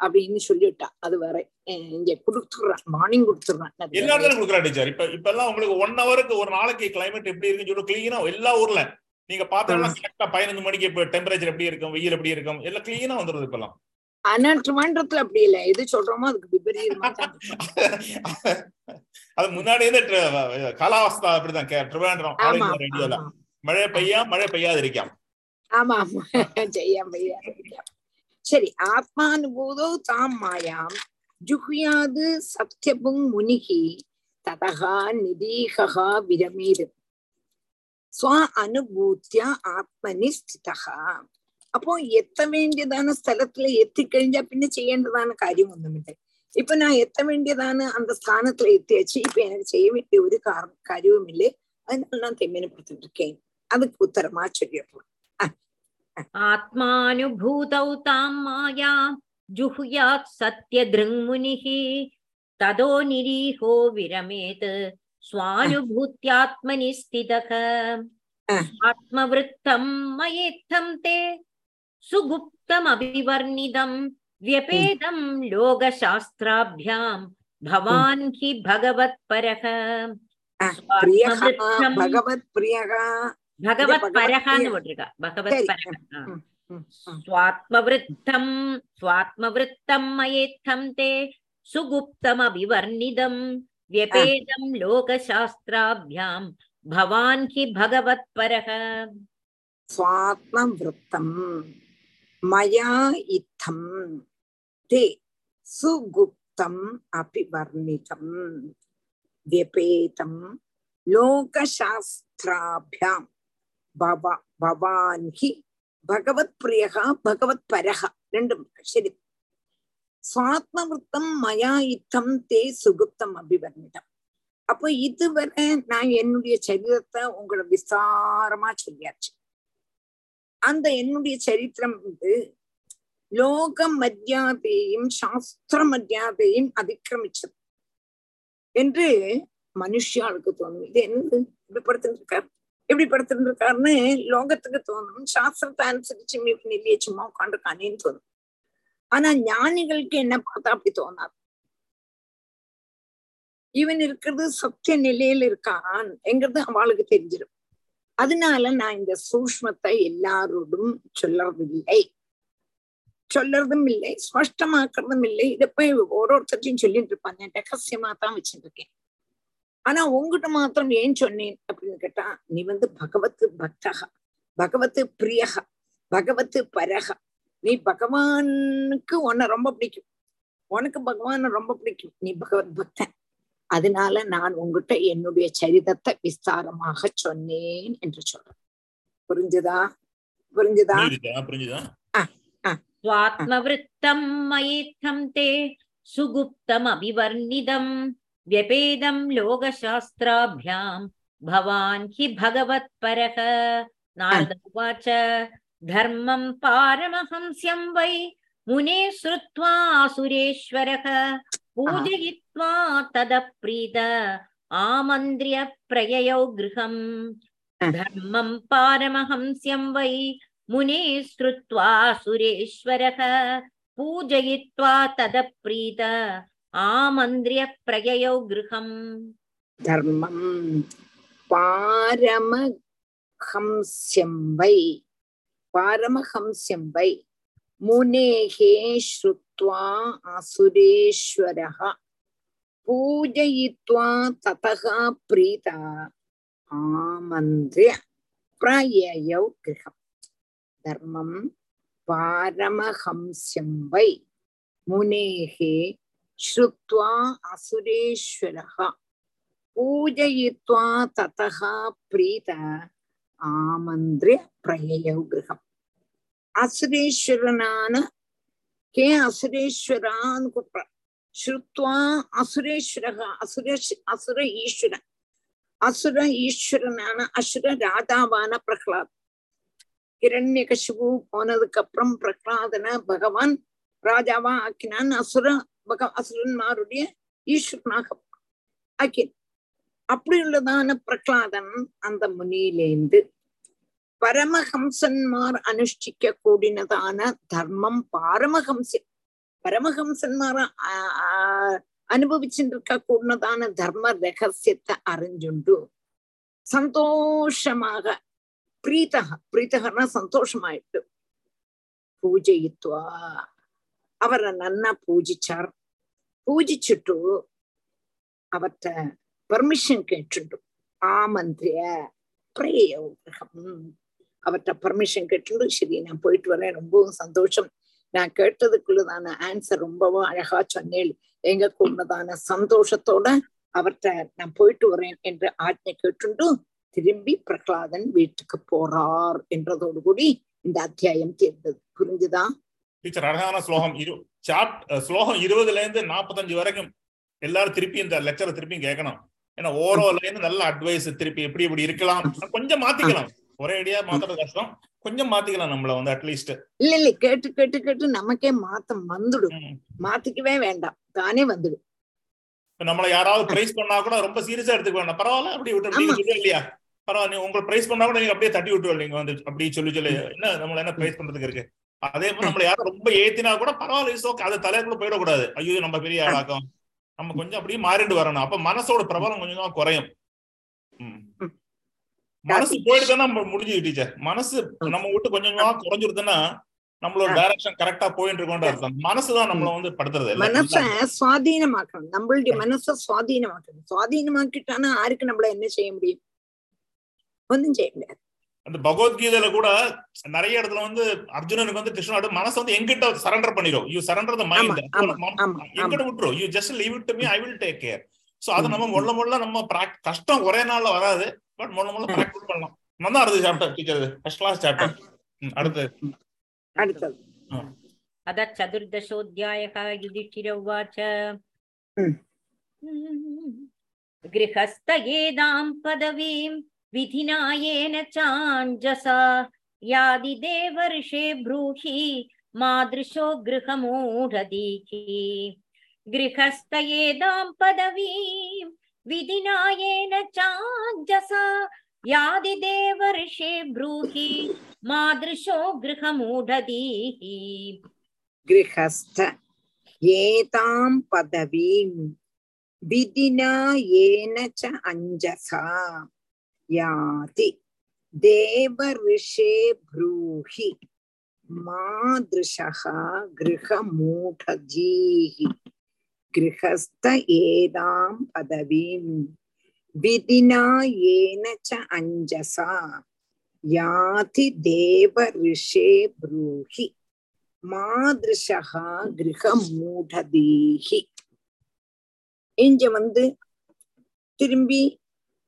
அப்படின்னு சொல்லிட்டா அது வேற இங்க கொடுத்துடுறான் வார்னிங் கொடுத்துடுறான் எல்லா இடத்துலயும் கொடுக்குறா டீச்சர்? இப்ப இப்ப எல்லாம் உங்களுக்கு ஒன் ஹவருக்கு ஒரு நாளைக்கு கிளைமேட் எப்படி இருக்குன்னு சொல்லி கிளீனா எல்லா ஊர்ல. நீங்க பார்த்தோம்னா கரெக்டா பதினஞ்சு மணிக்கு இப்ப டெம்பரேச்சர் எப்படி இருக்கும் வெயில் எப்படி இருக்கும் எல்லாம் கிளீனா வந்துருது இப்பெல்லாம். ஆனா ட்ரிவாண்டத்துல அப்படி இல்ல. எது சொல்றோமோ அதுக்கு விபரீதமா. அது முன்னாடி காலாவஸ்தா அப்படிதான். இந்தியா ரேடியோல. மழை பெய்யா மழை பெய்யாது இருக்காம் ஆமா. ஆமா ஜெயம் பையா சரி ஆத்மானுபூதோ தாம் மாயாம். ஜுஹ்யாது சத்யபுங் முனிகி. ததகா நிதீகா விரமீது. ஸ்வ அனுபூத்திய ஆத்மனி ஸ்திதா അപ്പോ എത്തവേണ്ടിയതാണ് സ്ഥലത്തില് എത്തിക്കഴിഞ്ഞാൽ പിന്നെ ചെയ്യേണ്ടതാണ് കാര്യം ഒന്നുമില്ല ഇപ്പൊ ഞാൻ എത്തവേണ്ടിയതാണ് അന്ത സ്ഥാനത്തില് എത്തിയച്ച് ഇപ്പൊ എനിക്ക് ചെയ്യ വേണ്ടിയ ഒരു കാര്യവുമില്ലേ അതിനാൽ ഞാൻ തെമ്മിനപ്പെടുത്തിട്ടിരിക്കേ அதுக்கு உத்தரமா சொல்லிடலாம் ஆத்மானுபூதௌ தாம் மாயா ஜுஹுயாத் சத்ய திருங்முனிஹி ததோ நிரீஹோ விரமேத் சுவானுபூத்தியாத்மனி ஸ்திதக ஆத்மவிருத்தம் மயேத்தம் தே सुगुप्तमभिवर्णितं व्यपेदं लोकशास्त्राभ्यां भवान् हि भगवत्परः। भगवत्परः भगवत्परः स्वात्मवृत्तं स्वात्मवृत्तं मयेत्थं ते सुगुप्तमभिवर्णितं व्यपेदं लोकशास्त्राभ्यां भवान् हि भगवत्परः स्वात्मवृत्तम् वृत्तम मया इत्थम ते सुगुप्तम अपि वर्णितम व्यपेतम लोकशास्त्राभ्यां भव भवान् हि भगवत्प्रियः भगवत्परः ரெண்டும் சரி சுவாத்மவృத்தம் மயா இத்தம் தே சுகுப்தம் அபிவர்ணிதம் அப்போ இதுவரை நான் என்னுடைய சரிதத்தை உங்களை விசாரமா சொல்லியாச்சு அந்த என்னுடைய சரித்திரம் வந்து லோக மரியாதையும் சாஸ்திர மரியாதையும் அதிக்கிரமிச்சது என்று மனுஷியாளுக்கு தோணும். இது என்னது? இப்படி படுத்துட்டு இருக்காரு எப்படி படுத்துட்டு இருக்காருன்னு லோகத்துக்கு தோணும். சாஸ்திரத்தை அனுசரிச்சு மீ- இல்லையே சும்மா உட்காந்துருக்கானேன்னு தோணும். ஆனா ஞானிகளுக்கு என்ன பார்த்தா அப்படி தோணாது. இவன் இருக்கிறது சத்திய நிலையில இருக்கான். எங்கிறது அவளுக்கு தெரிஞ்சிடும். அதனால நான் இந்த சூஷ்மத்தை எல்லாரோடும் சொல்லறதில்லை சொல்லறதும் இல்லை ஸ்பஷ்டமாக்குறதும் இல்லை. இதை போய் ஒருத்தரையும் சொல்லிட்டு இருப்பாங்க. ரகசியமா தான் வச்சுட்டு இருக்கேன் ஆனா உங்ககிட்ட மாத்திரம் ஏன் சொன்னேன் அப்படின்னு கேட்டா நீ வந்து பகவத் பக்தகா பகவத் பிரியகா பகவத் பரக நீ பகவானுக்கு உன்னை ரொம்ப பிடிக்கும். உனக்கு பகவான ரொம்ப பிடிக்கும். நீ பகவத் பக்தன். அதனால நான் உங்ககிட்ட என்னுடைய சரிதத்தை விஸ்தாரமாக சொன்னேன் என்று சொல்றேன் புரிஞ்சுதா புரிஞ்சுதா புரிஞ்சுதா புரிஞ்சுதா स्वात्मवृत्तं मयेत्थं ते सुगुप्तमभिवर्णितं व्यपेदं लोकशास्त्राभ्यां भवान् हि भगवत्परः नारद उवाच धर्मं पारमहंस्यं वै मुने श्रुत्वा सुरेश्वरः पूजयित्वा तदप्रीत आमन्त्र्य प्रययौ गृहम् धर्मम् पारमहंस्यं वै मुने श्रुत्वा सुरेश्वरः पूजयित्वा तदप्रीत आमन्त्र्य प्रययौ गृहम् धर्मम् पारमहंस्यं वै पारमहंस्यं वै வை முனேகே ஸ்ருத்வா அசுரேஸ்வரः பூஜயித்வா ததः பிரீதா ஆமந்திரிய பிரயயௌ கிரகம் தர்மம் பாரமஹம்ஸ்யம் வை முனேகே ஸ்ருத்வா அசுரேஸ்வரः பூஜயித்வா ததः பிரீத ஆமந்திரிய பிரயயௌ கிரகம் அசுரேஸ்வரனான கே அசுரேஸ்வரான்னு கூப்பிடுறான் ஸ்ருத்வா அசுரேஸ்வரக அசுரேஷ் அசுர ஈஸ்வரன். அசுர ஈஸ்வரனான அசுர ராதாவான பிரகலாத் கிரண்யகசிபு போனதுக்கு அப்புறம் பிரகலாதன பகவான் ராஜாவா ஆக்கினான். அசுர பக அசுரன்மாருடைய ஈஸ்வரனாக ஆக்கின் அப்படி உள்ளதான பிரகலாதன் அந்த முனியிலேந்து பரமஹம்சன்மார் அனுஷ்டிக்க கூடினதான தர்மம் பாரமஹம்ச பரமஹம்சன்மார் அனுபவிச்சுருக்க கூடினதான தர்ம ரகசியத்தை அறிஞ்சுண்டு. சந்தோஷமாக பிரீத்தக பிரீத்தகர்னா சந்தோஷமாயிட்டு. பூஜயித்துவா அவரை நன்னா பூஜிச்சார். பூஜிச்சுட்டு அவர்கிட்ட பர்மிஷன் கேட்டுண்டு. ஆமந்திரிய பிரேயோகம். அவர்கிட்ட பர்மிஷன் கேட்டு சரி நான் போயிட்டு வரேன். ரொம்பவும் சந்தோஷம். நான் கேட்டதுக்குள்ளதான ஆன்சர் ரொம்பவும் அழகா சொன்னேள். எங்க கூடதான சந்தோஷத்தோட அவர்கிட்ட நான் போயிட்டு வரேன் என்று ஆஜ்ஞை கேட்டுண்டு திரும்பி பிரகலாதன் வீட்டுக்கு போறார் என்றதோடு கூடி இந்த அத்தியாயம் தேர்ந்தது புரிஞ்சுதா? டீச்சர் அழகான ஸ்லோகம். இரு சாப்ட் ஸ்லோகம் இருபதுல இருந்து நாற்பத்தஞ்சு வரைக்கும் எல்லாரும் திருப்பி இந்த லெக்சரை திருப்பி கேட்கணும். ஏன்னா ஓரோ இருந்து நல்ல அட்வைஸ் திருப்பி எப்படி இப்படி இருக்கலாம். கொஞ்சம் மாத்திக்கலாம். ஒரே ஐடியா மாத்துறது கஷ்டம். கொஞ்சம் மாத்திக்கலாம் நம்மள வந்து அட்லீஸ்ட் இல்ல இல்ல கேட்டு கேட்டு கேட்டு நமக்கே மாத்தம் வந்துடும். மாத்திக்கவே வேண்டாம். தானே வந்துடும். நம்மள யாராவது பிரைஸ் பண்ணா கூட ரொம்ப சீரியஸா எடுத்துக்க வேண்டாம். பரவாயில்ல அப்படி விட்டு நீங்க இல்லையா பரவாயில்ல நீ உங்களை பிரைஸ் பண்ணா கூட நீங்க அப்படியே தட்டி விட்டுருவீங்க. நீங்க வந்து அப்படி சொல்லி சொல்லி. என்ன நம்மள என்ன பிரைஸ் பண்றதுக்கு இருக்கு? அதே மாதிரி நம்மள யாரும் ரொம்ப ஏத்தினா கூட பரவாயில்ல இஸ் ஓகே அது தலைக்குள்ள போயிடக்கூடாது. ஐயோ நம்ம பெரிய ஆளாக்கம். நம்ம கொஞ்சம் அப்படியே மாறிட்டு வரணும். அப்ப மனசோட பிரபலம் கொஞ்சம் குறையும். மனசு போயிடுதுன்னா நம்ம முடிஞ்சு டீச்சர் மனசு நம்ம விட்டு கொஞ்சம் கொஞ்சமா குறைஞ்சிருதுன்னா நம்மளோட டைரக்ஷன் கரெக்டா போயிட்டு இருக்கோன்ற அர்த்தம். மனசுதான் நம்மள வந்து படுத்துறது மனச சுவாதீனமாக்கணும். நம்மளுடைய மனச சுவாதீனமாக்கணும். சுவாதீனமாக்கிட்டானா யாருக்கு நம்மள என்ன செய்ய முடியும்? ஒன்றும் செய்ய முடியாது. அந்த பகவத்கீதையில கூட நிறைய இடத்துல வந்து அர்ஜுனனுக்கு வந்து கிருஷ்ணோட மனசு வந்து எங்கிட்ட சரண்டர் பண்ணிரும். யூ சரண்டர் த மைண்ட் எங்கிட்ட விட்டுரும். You just leave it to me I will take care so அது நம்ம முள்ள முள்ள நம்ம கஷ்டம் ஒரே நாள்ல வராது. பட் முள்ள முள்ள பிராக்டிஸ் பண்ணலாம் நல்லா இருந்தது chapter teacher first class chapter அடுத்து அடுத்தது अथ चतुर्दशोऽध्यायः युधिष्ठिर उवाच गृहस्थ एदां पदवीं विधिना येन चाञ्जसा यादिदेवर्षे ब्रूहि मादृशो गृहमूढदीः गृहस्थ एदां पदवीं विधिना येन चाञ्जसा। यादिदेवर्षे ब्रूहि, मादृशो गृहमूढदीः गृहस्थ एतां पदवीं विधिना येन च अञ्जसा। याति देवऋषे ब्रूहि, मादृशः கிரகஸ்த ஏதாம் பதவீம் விதினா ஏன ச அஞ்சசா யாதி தேவ ரிஷே ப்ரூஹி மாதிருஷா கிரக மூடதீஹி இங்க வந்து திரும்பி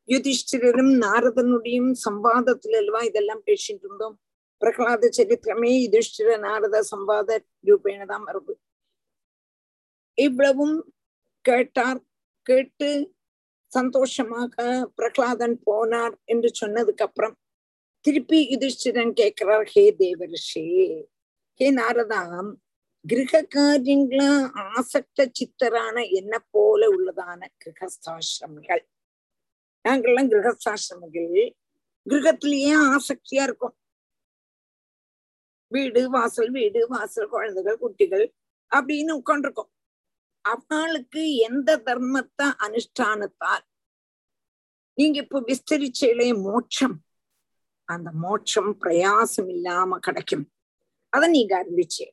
யுதிஷ்டிரரும் நாரதனுடையும் சம்பாதத்துல அல்லவா இதெல்லாம் பேசிட்டு இருந்தோம். பிரகலாத சரித்திரமே யுதிஷ்டிர நாரத சம்பாத ரூபேணதான் வருது. இவ்வளவும் கேட்டார் கேட்டு சந்தோஷமாக பிரகலாதன் போனார் என்று சொன்னதுக்கு அப்புறம் திருப்பி யுதிஷ்டிரன் கேட்கிறார் ஹே தேவரிஷே ஹே நாரதாம் கிரக காரியங்கள ஆசக்த சித்தரான என்ன போல உள்ளதான கிரகஸ்தாசிரமிகள் நாங்கள்லாம் கிரகஸ்தாசிரமிகள் கிரகத்திலேயே ஆசக்தியா இருக்கும். வீடு வாசல் வீடு வாசல் குழந்தைகள் குட்டிகள் அப்படின்னு உட்காந்துருக்கோம் அவளுக்கு எந்த தர்மத்தை அனுஷ்டானத்தால்? நீங்க இப்ப விஸ்தரிச்சே மோட்சம். அந்த மோட்சம் பிரயாசம் இல்லாம கிடைக்கும். அத நீங்க அறிவிச்சே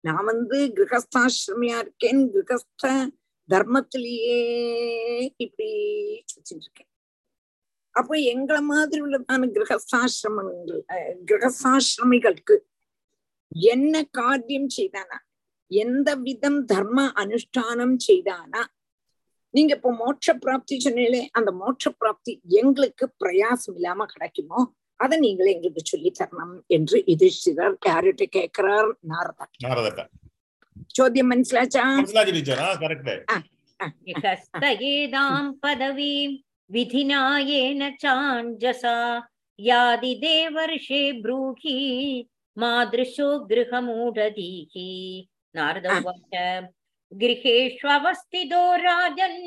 நான் வந்து கிரகஸ்தாசிரமியா இருக்கேன். கிரகஸ்த தர்மத்திலேயே இப்படி வச்சுட்டு இருக்கேன் அப்போ எங்களை மாதிரி உள்ளதான கிரகஸ்தாசிரமங்கள் கிரகஸ்தாசிரமிகளுக்கு என்ன காரியம் செய்தானா? எந்த விதம் தர்ம அனுஷ்டானம் செய்தானா? நீங்க இப்போ மோட்ச பிராப்தி சொன்னீங்களே அந்த மோட்ச பிராப்தி எங்களுக்கு பிரயாசம் இல்லாம கிடைக்குமோ? அதை நீங்களே எங்களுக்கு சொல்லி தரணும் என்று யுதிஷ்டிரர் யார்கிட்ட கேட்கிறார்? நாரதர். சோதியம் மனசிலாச்சா? பதவீம் விதிநாயேன சாஞ்சசா. யாதி தேவர்ஷே ப்ரூகி மாதிருஷோ கிரகமூடதீகி नारदोवाच गृहेष्वस्थितो राजन्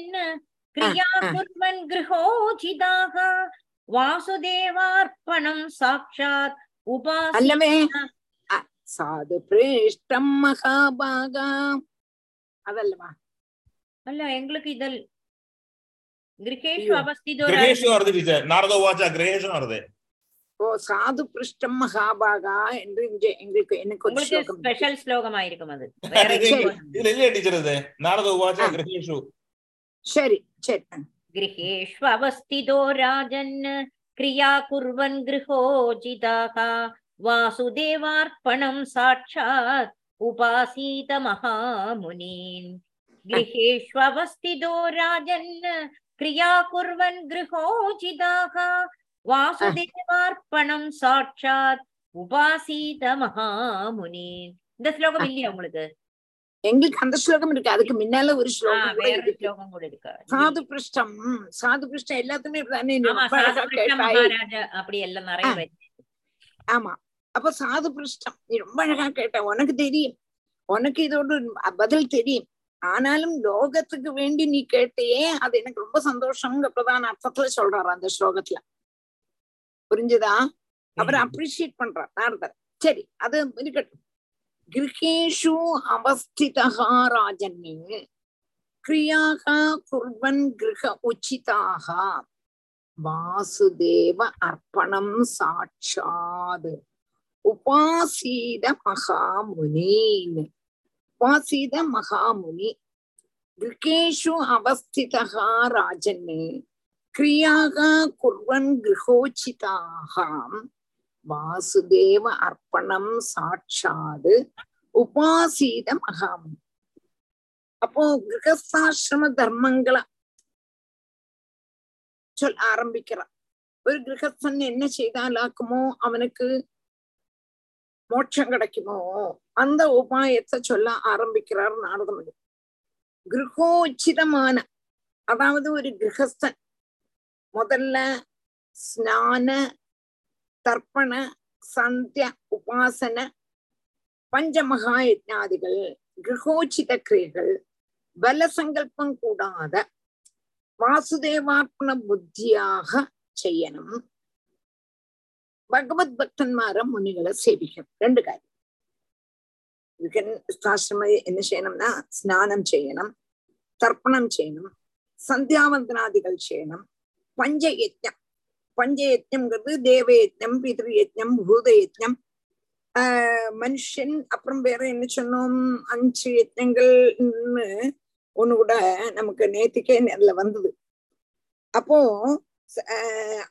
क्रिया कुर्वन् गृहोचिताः वासुदेवार्पणं साक्षात् उपासमे சாது பிரேஷ்டம் மகாபாகா அதல்லவா அல்ல எங்களுக்கு இதல் கிரகேஷு அவஸ்திதோ கிரகேஷு வருது நாரதோ வாச்சா கிரகேஷும் வருது ஓ சாது பிருஷ்டம் மகாபாகா என்று இன்று எங்களுக்கு எனக்கு ஸ்பெஷல் ஸ்லோகமா இருக்கும் அது. இல்ல டீச்சர் இது. நாரத உவாச்ச கிரகேஷு. சரி சரி. गृहेष्वस्थितो राजन् क्रिया कुर्वन् गृहोजिताः वासुदेवार्पणं साक्षात् उपासीत महामुनीन् गृहेष्वस्थितो राजन् क्रिया कुर्वन् வாசுதேவார்ப்பணம் சாட்சாத் உபாசீத மகாமுனீன் இந்த ஸ்லோகம் இல்லையா உங்களுக்கு? எங்களுக்கு அந்த ஸ்லோகம் இருக்கு. அதுக்கு முன்னால ஒரு ஸ்லோகம் வேற ஸ்லோகம் கூட இருக்கு. சாது பிருஷ்டம் சாது பிருஷ்டம் எல்லாத்துமே அப்படி எல்லாம் நிறைய. ஆமா. அப்ப சாது பிருஷ்டம் நீ ரொம்ப அழகா கேட்ட. உனக்கு தெரியும். உனக்கு இதோட பதில் தெரியும். ஆனாலும் லோகத்துக்கு வேண்டி நீ கேட்டையே அது எனக்கு ரொம்ப சந்தோஷம்ங்க பிரதான அர்த்தத்துல சொல்றாரு அந்த ஸ்லோகத்துல. புரிஞ்சுதா? அவர் அப்ரிஷியேட் பண்றார். நாரதர் சரி அது இருக்கட்டும் கிரகேஷு அவஸ்திதா ராஜன்னு கிரியாக குர்வன் கிரக உச்சிதாக வாசுதேவ அர்ப்பணம் சாட்சாத் உபாசீத மகாமுனீன் உபாசீத மகாமுனி. கிருகேஷு அவஸ்திதா ராஜன் கிரியாக குர்வன் கிரகோச்சிதாக வாசுதேவ அர்ப்பணம் சாட்சாது உபாசீத மகாம் அப்போ கிரகஸ்தாசிரம தர்மங்களை சொல் ஆரம்பிக்கிறான் ஒரு கிரகஸ்தன் என்ன செய்தாலாக்குமோ அவனுக்கு மோட்சம் கிடைக்குமோ அந்த உபாயத்தை சொல்ல ஆரம்பிக்கிறார் நாரதமணி கிரகோச்சிதமான அதாவது ஒரு கிரகஸ்தன் முதல்ல ஸ்நான தர்ப்பண சந்திய உபாசன பஞ்சமகா யஜ்ஞாதிகள் கிரகோச்சித கிரியைகள் பல சங்கல்பம் கூடாத வாசுதேவார்ப்பண புத்தியாக செய்யணும். பகவத் பக்தன்மார முனிகளை சேவிக்கணும். ரெண்டு காரியம். சாஸ்திரம என்ன செய்யணும்னா ஸ்நானம் செய்யணும் தர்ப்பணம் செய்யணும் சந்தியாவந்தனாதிகள் செய்யணும் பஞ்சயஜம் பஞ்சயஜம்ங்கிறது தேவயஜம் பிதிருயஜம் பூதயஜம் மனுஷன் அப்புறம் வேற என்ன சொன்னோம்? அஞ்சு யஜ்னங்கள் ஒண்ணு கூட நமக்கு நேத்திக்கே அதுல வந்தது. அப்போ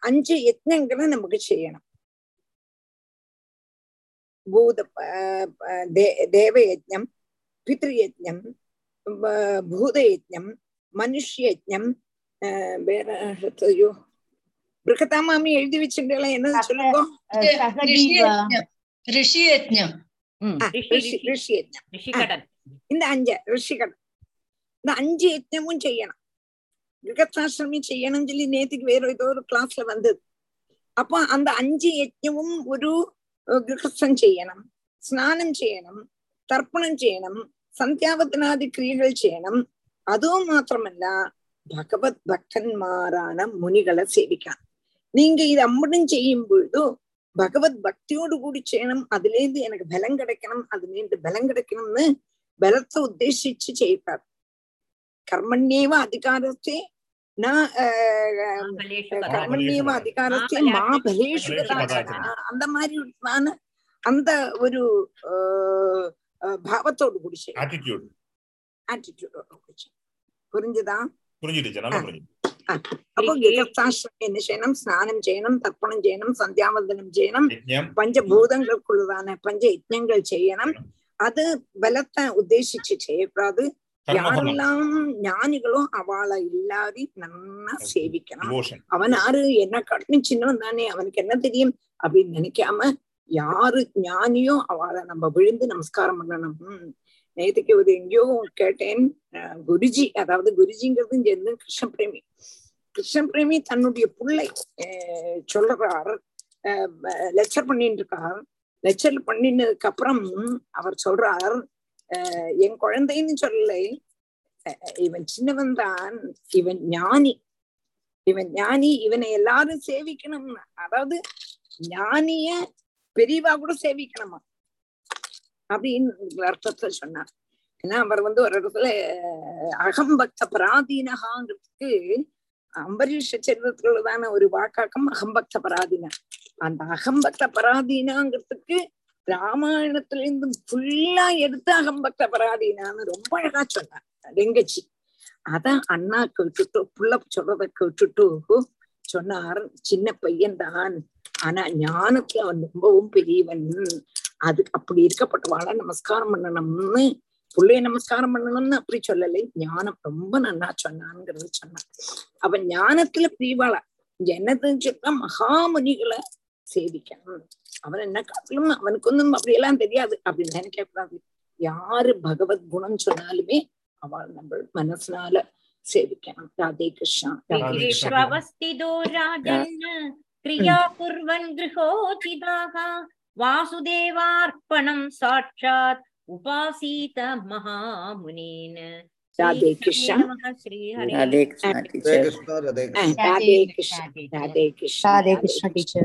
அஞ்சு யஜ்னங்களை நமக்கு செய்யணும். பூத தேவயஜம் பித்ருயஜம் பூதயஜம் மனுஷ்யஜம் பித்ருயஜ்ஞம் ப- பூதயஜ்ஞம் மனுஷ்யயஜ்ஞம் அஹ் வேற ஐயோ பிருகதாமாமி எழுதி வச்சுட்டேன் என்ன சொல்லுங்க சகஜீவ ഋഷിയജ്ഞം ஆ, ரிஷி, ரிஷி ரிஷி. ரிஷி யஜ்ஞம் ரிஷிகடன் இந்த அஞ்சு ரிஷிகள் இந்த அஞ்சு யஜ்ஞமும் செய்யணும் கிரகஸ்தாசிரமி செய்யணும்னு சொல்லி நேத்துக்கு வேற ஏதோ ஒரு கிளாஸ்ல வந்தது அப்போ அந்த அஞ்சு யஜ்ஞமும் ஒரு அஹ், கிரகஸ்தன் ചെയ്യണം സ്നാനം ചെയ്യണം തർപ്പണം ചെയ്യണം സന്ധ്യാവതനാദി ക്രിയകൾ ചെയ്യണം അതും മാത്രമല്ല பகவத் பக்தன்மாரான முனிகளை சேவிக்கான் நீங்க இது அம்பனம் செய்யும் பொழுது பகவத் பக்தியோடு கூடி செய்யணும் அதுலேருந்து எனக்கு பலம் கிடைக்கணும் அதுலேருந்து பலம் கிடைக்கணும்னு பலத்தை உத்தேசிச்சு செய்வார். கர்மண்யேவ அதிகாரத்தை கர்மண்யேவ அதிகாரத்தை மாபலேஷு அந்த மாதிரி அந்த ஒரு பாவத்தோடு குடிச்சு ஆட்டிடியூடோட குடிச்சு புரிஞ்சுதான் புரிஞ்சிடுச்சு நல்லா புரிஞ்சிடுச்சு അപ്പൊ ഗൃഹസ്ഥാശ്രമം ചെയ്യണം സ്നാനം ചെയ്യണം തർപ്പണം ചെയ്യണം സന്ധ്യാവന്ദനം ചെയ്യണം പഞ്ചഭൂതങ്ങൾക്കുള്ളതാണ് പഞ്ചയജ്ഞങ്ങൾ ചെയ്യണം അത് ബലത്തെ ഉദ്ദേശിച്ച് ചെയ്യക്കൂടാത് யாரெல்லாம் ஞானிகளோ அவளை எல்லாரையும் நல்லா சேவிக்கணும். அவன் ஆறு என்ன கட்டணும் சின்னவன் தானே? அவனுக்கு என்ன தெரியும்? அப்படின்னு நினைக்காம யாரு ஞானியோ அவளை நம்ம விழுந்து நமஸ்காரம் பண்ணணும். நேற்றுக்கு ஒரு எங்கேயோ கேட்டேன் குருஜி அதாவது குருஜிங்கிறது இங்க இருந்து கிருஷ்ண பிரேமி கிருஷ்ண பிரேமி தன்னுடைய பிள்ளை அஹ் சொல்றார் லெக்சர் பண்ணிட்டு இருக்கார் லெக்சர் பண்ணினதுக்கு அப்புறம் அவர் சொல்றார் அஹ் என் குழந்தைன்னு சொல்லலை. இவன் சின்னவன் தான் இவன் ஞானி. இவன் ஞானி இவனை எல்லாரும் சேவிக்கணும் அதாவது ஞானிய பெரியவா கூட சேவிக்கணுமா? அப்படின்னு அர்த்தத்தை சொன்னார். ஏன்னா அவர் வந்து ஒரு இடத்துல அகம்பக்த பராதீனகாங்கிறதுக்கு அம்பரீஷ சரித்திரத்துள்ளதான ஒரு வாக்காக்கம் அகம்பக்த பராதீன. அந்த அகம்பக்த பராதீனாங்கிறதுக்கு ராமாயணத்திலிருந்து ஃபுல்லா எடுத்து அகம்பக்த பராதீனான்னு ரொம்ப அழகா சொன்னார். ரெங்கச்சி அதான் அண்ணா கேட்டுட்டு புள்ள சொல்றத கேட்டுட்டு சொன்னார் சின்ன பையன் தான் ஆனா ஞானத்துல அவன் ரொம்பவும் பெரியவன். அதுக்கு அப்படி இருக்கப்பட்ட இருக்கப்பட்டவாளை நமஸ்காரம் பண்ணணும்னு புள்ளைய நமஸ்காரம் பண்ணணும்னு அப்படி சொல்லலை. ஞானம் ரொம்ப நன்னா சொன்னான்ங்கிறது சொன்னான். அவ ஞானத்துல பிரிவாளா. என்னதுன்னு சொன்னா மகாமுனிகளை சேவிக்கணும். அவன் என்ன காட்டிலும் அவனுக்கு ஒன்றும் அப்படியெல்லாம் தெரியாது அப்படின்னு நினைக்கக்கூடாது யாரு பகவத் குணம் சொன்னாலுமே அவள் நம்ம மனசுனால சேவிக்கணும். ராதே கிருஷ்ணா. கிரியா குர்வன் கிரகோச்சிதாக वासुदेवार्पणं साक्षात् उपासीत महामुनेन। राधे कृष्ण। राधे कृष्ण राधे कृष्ण राधे कृष्ण राधे कृष्ण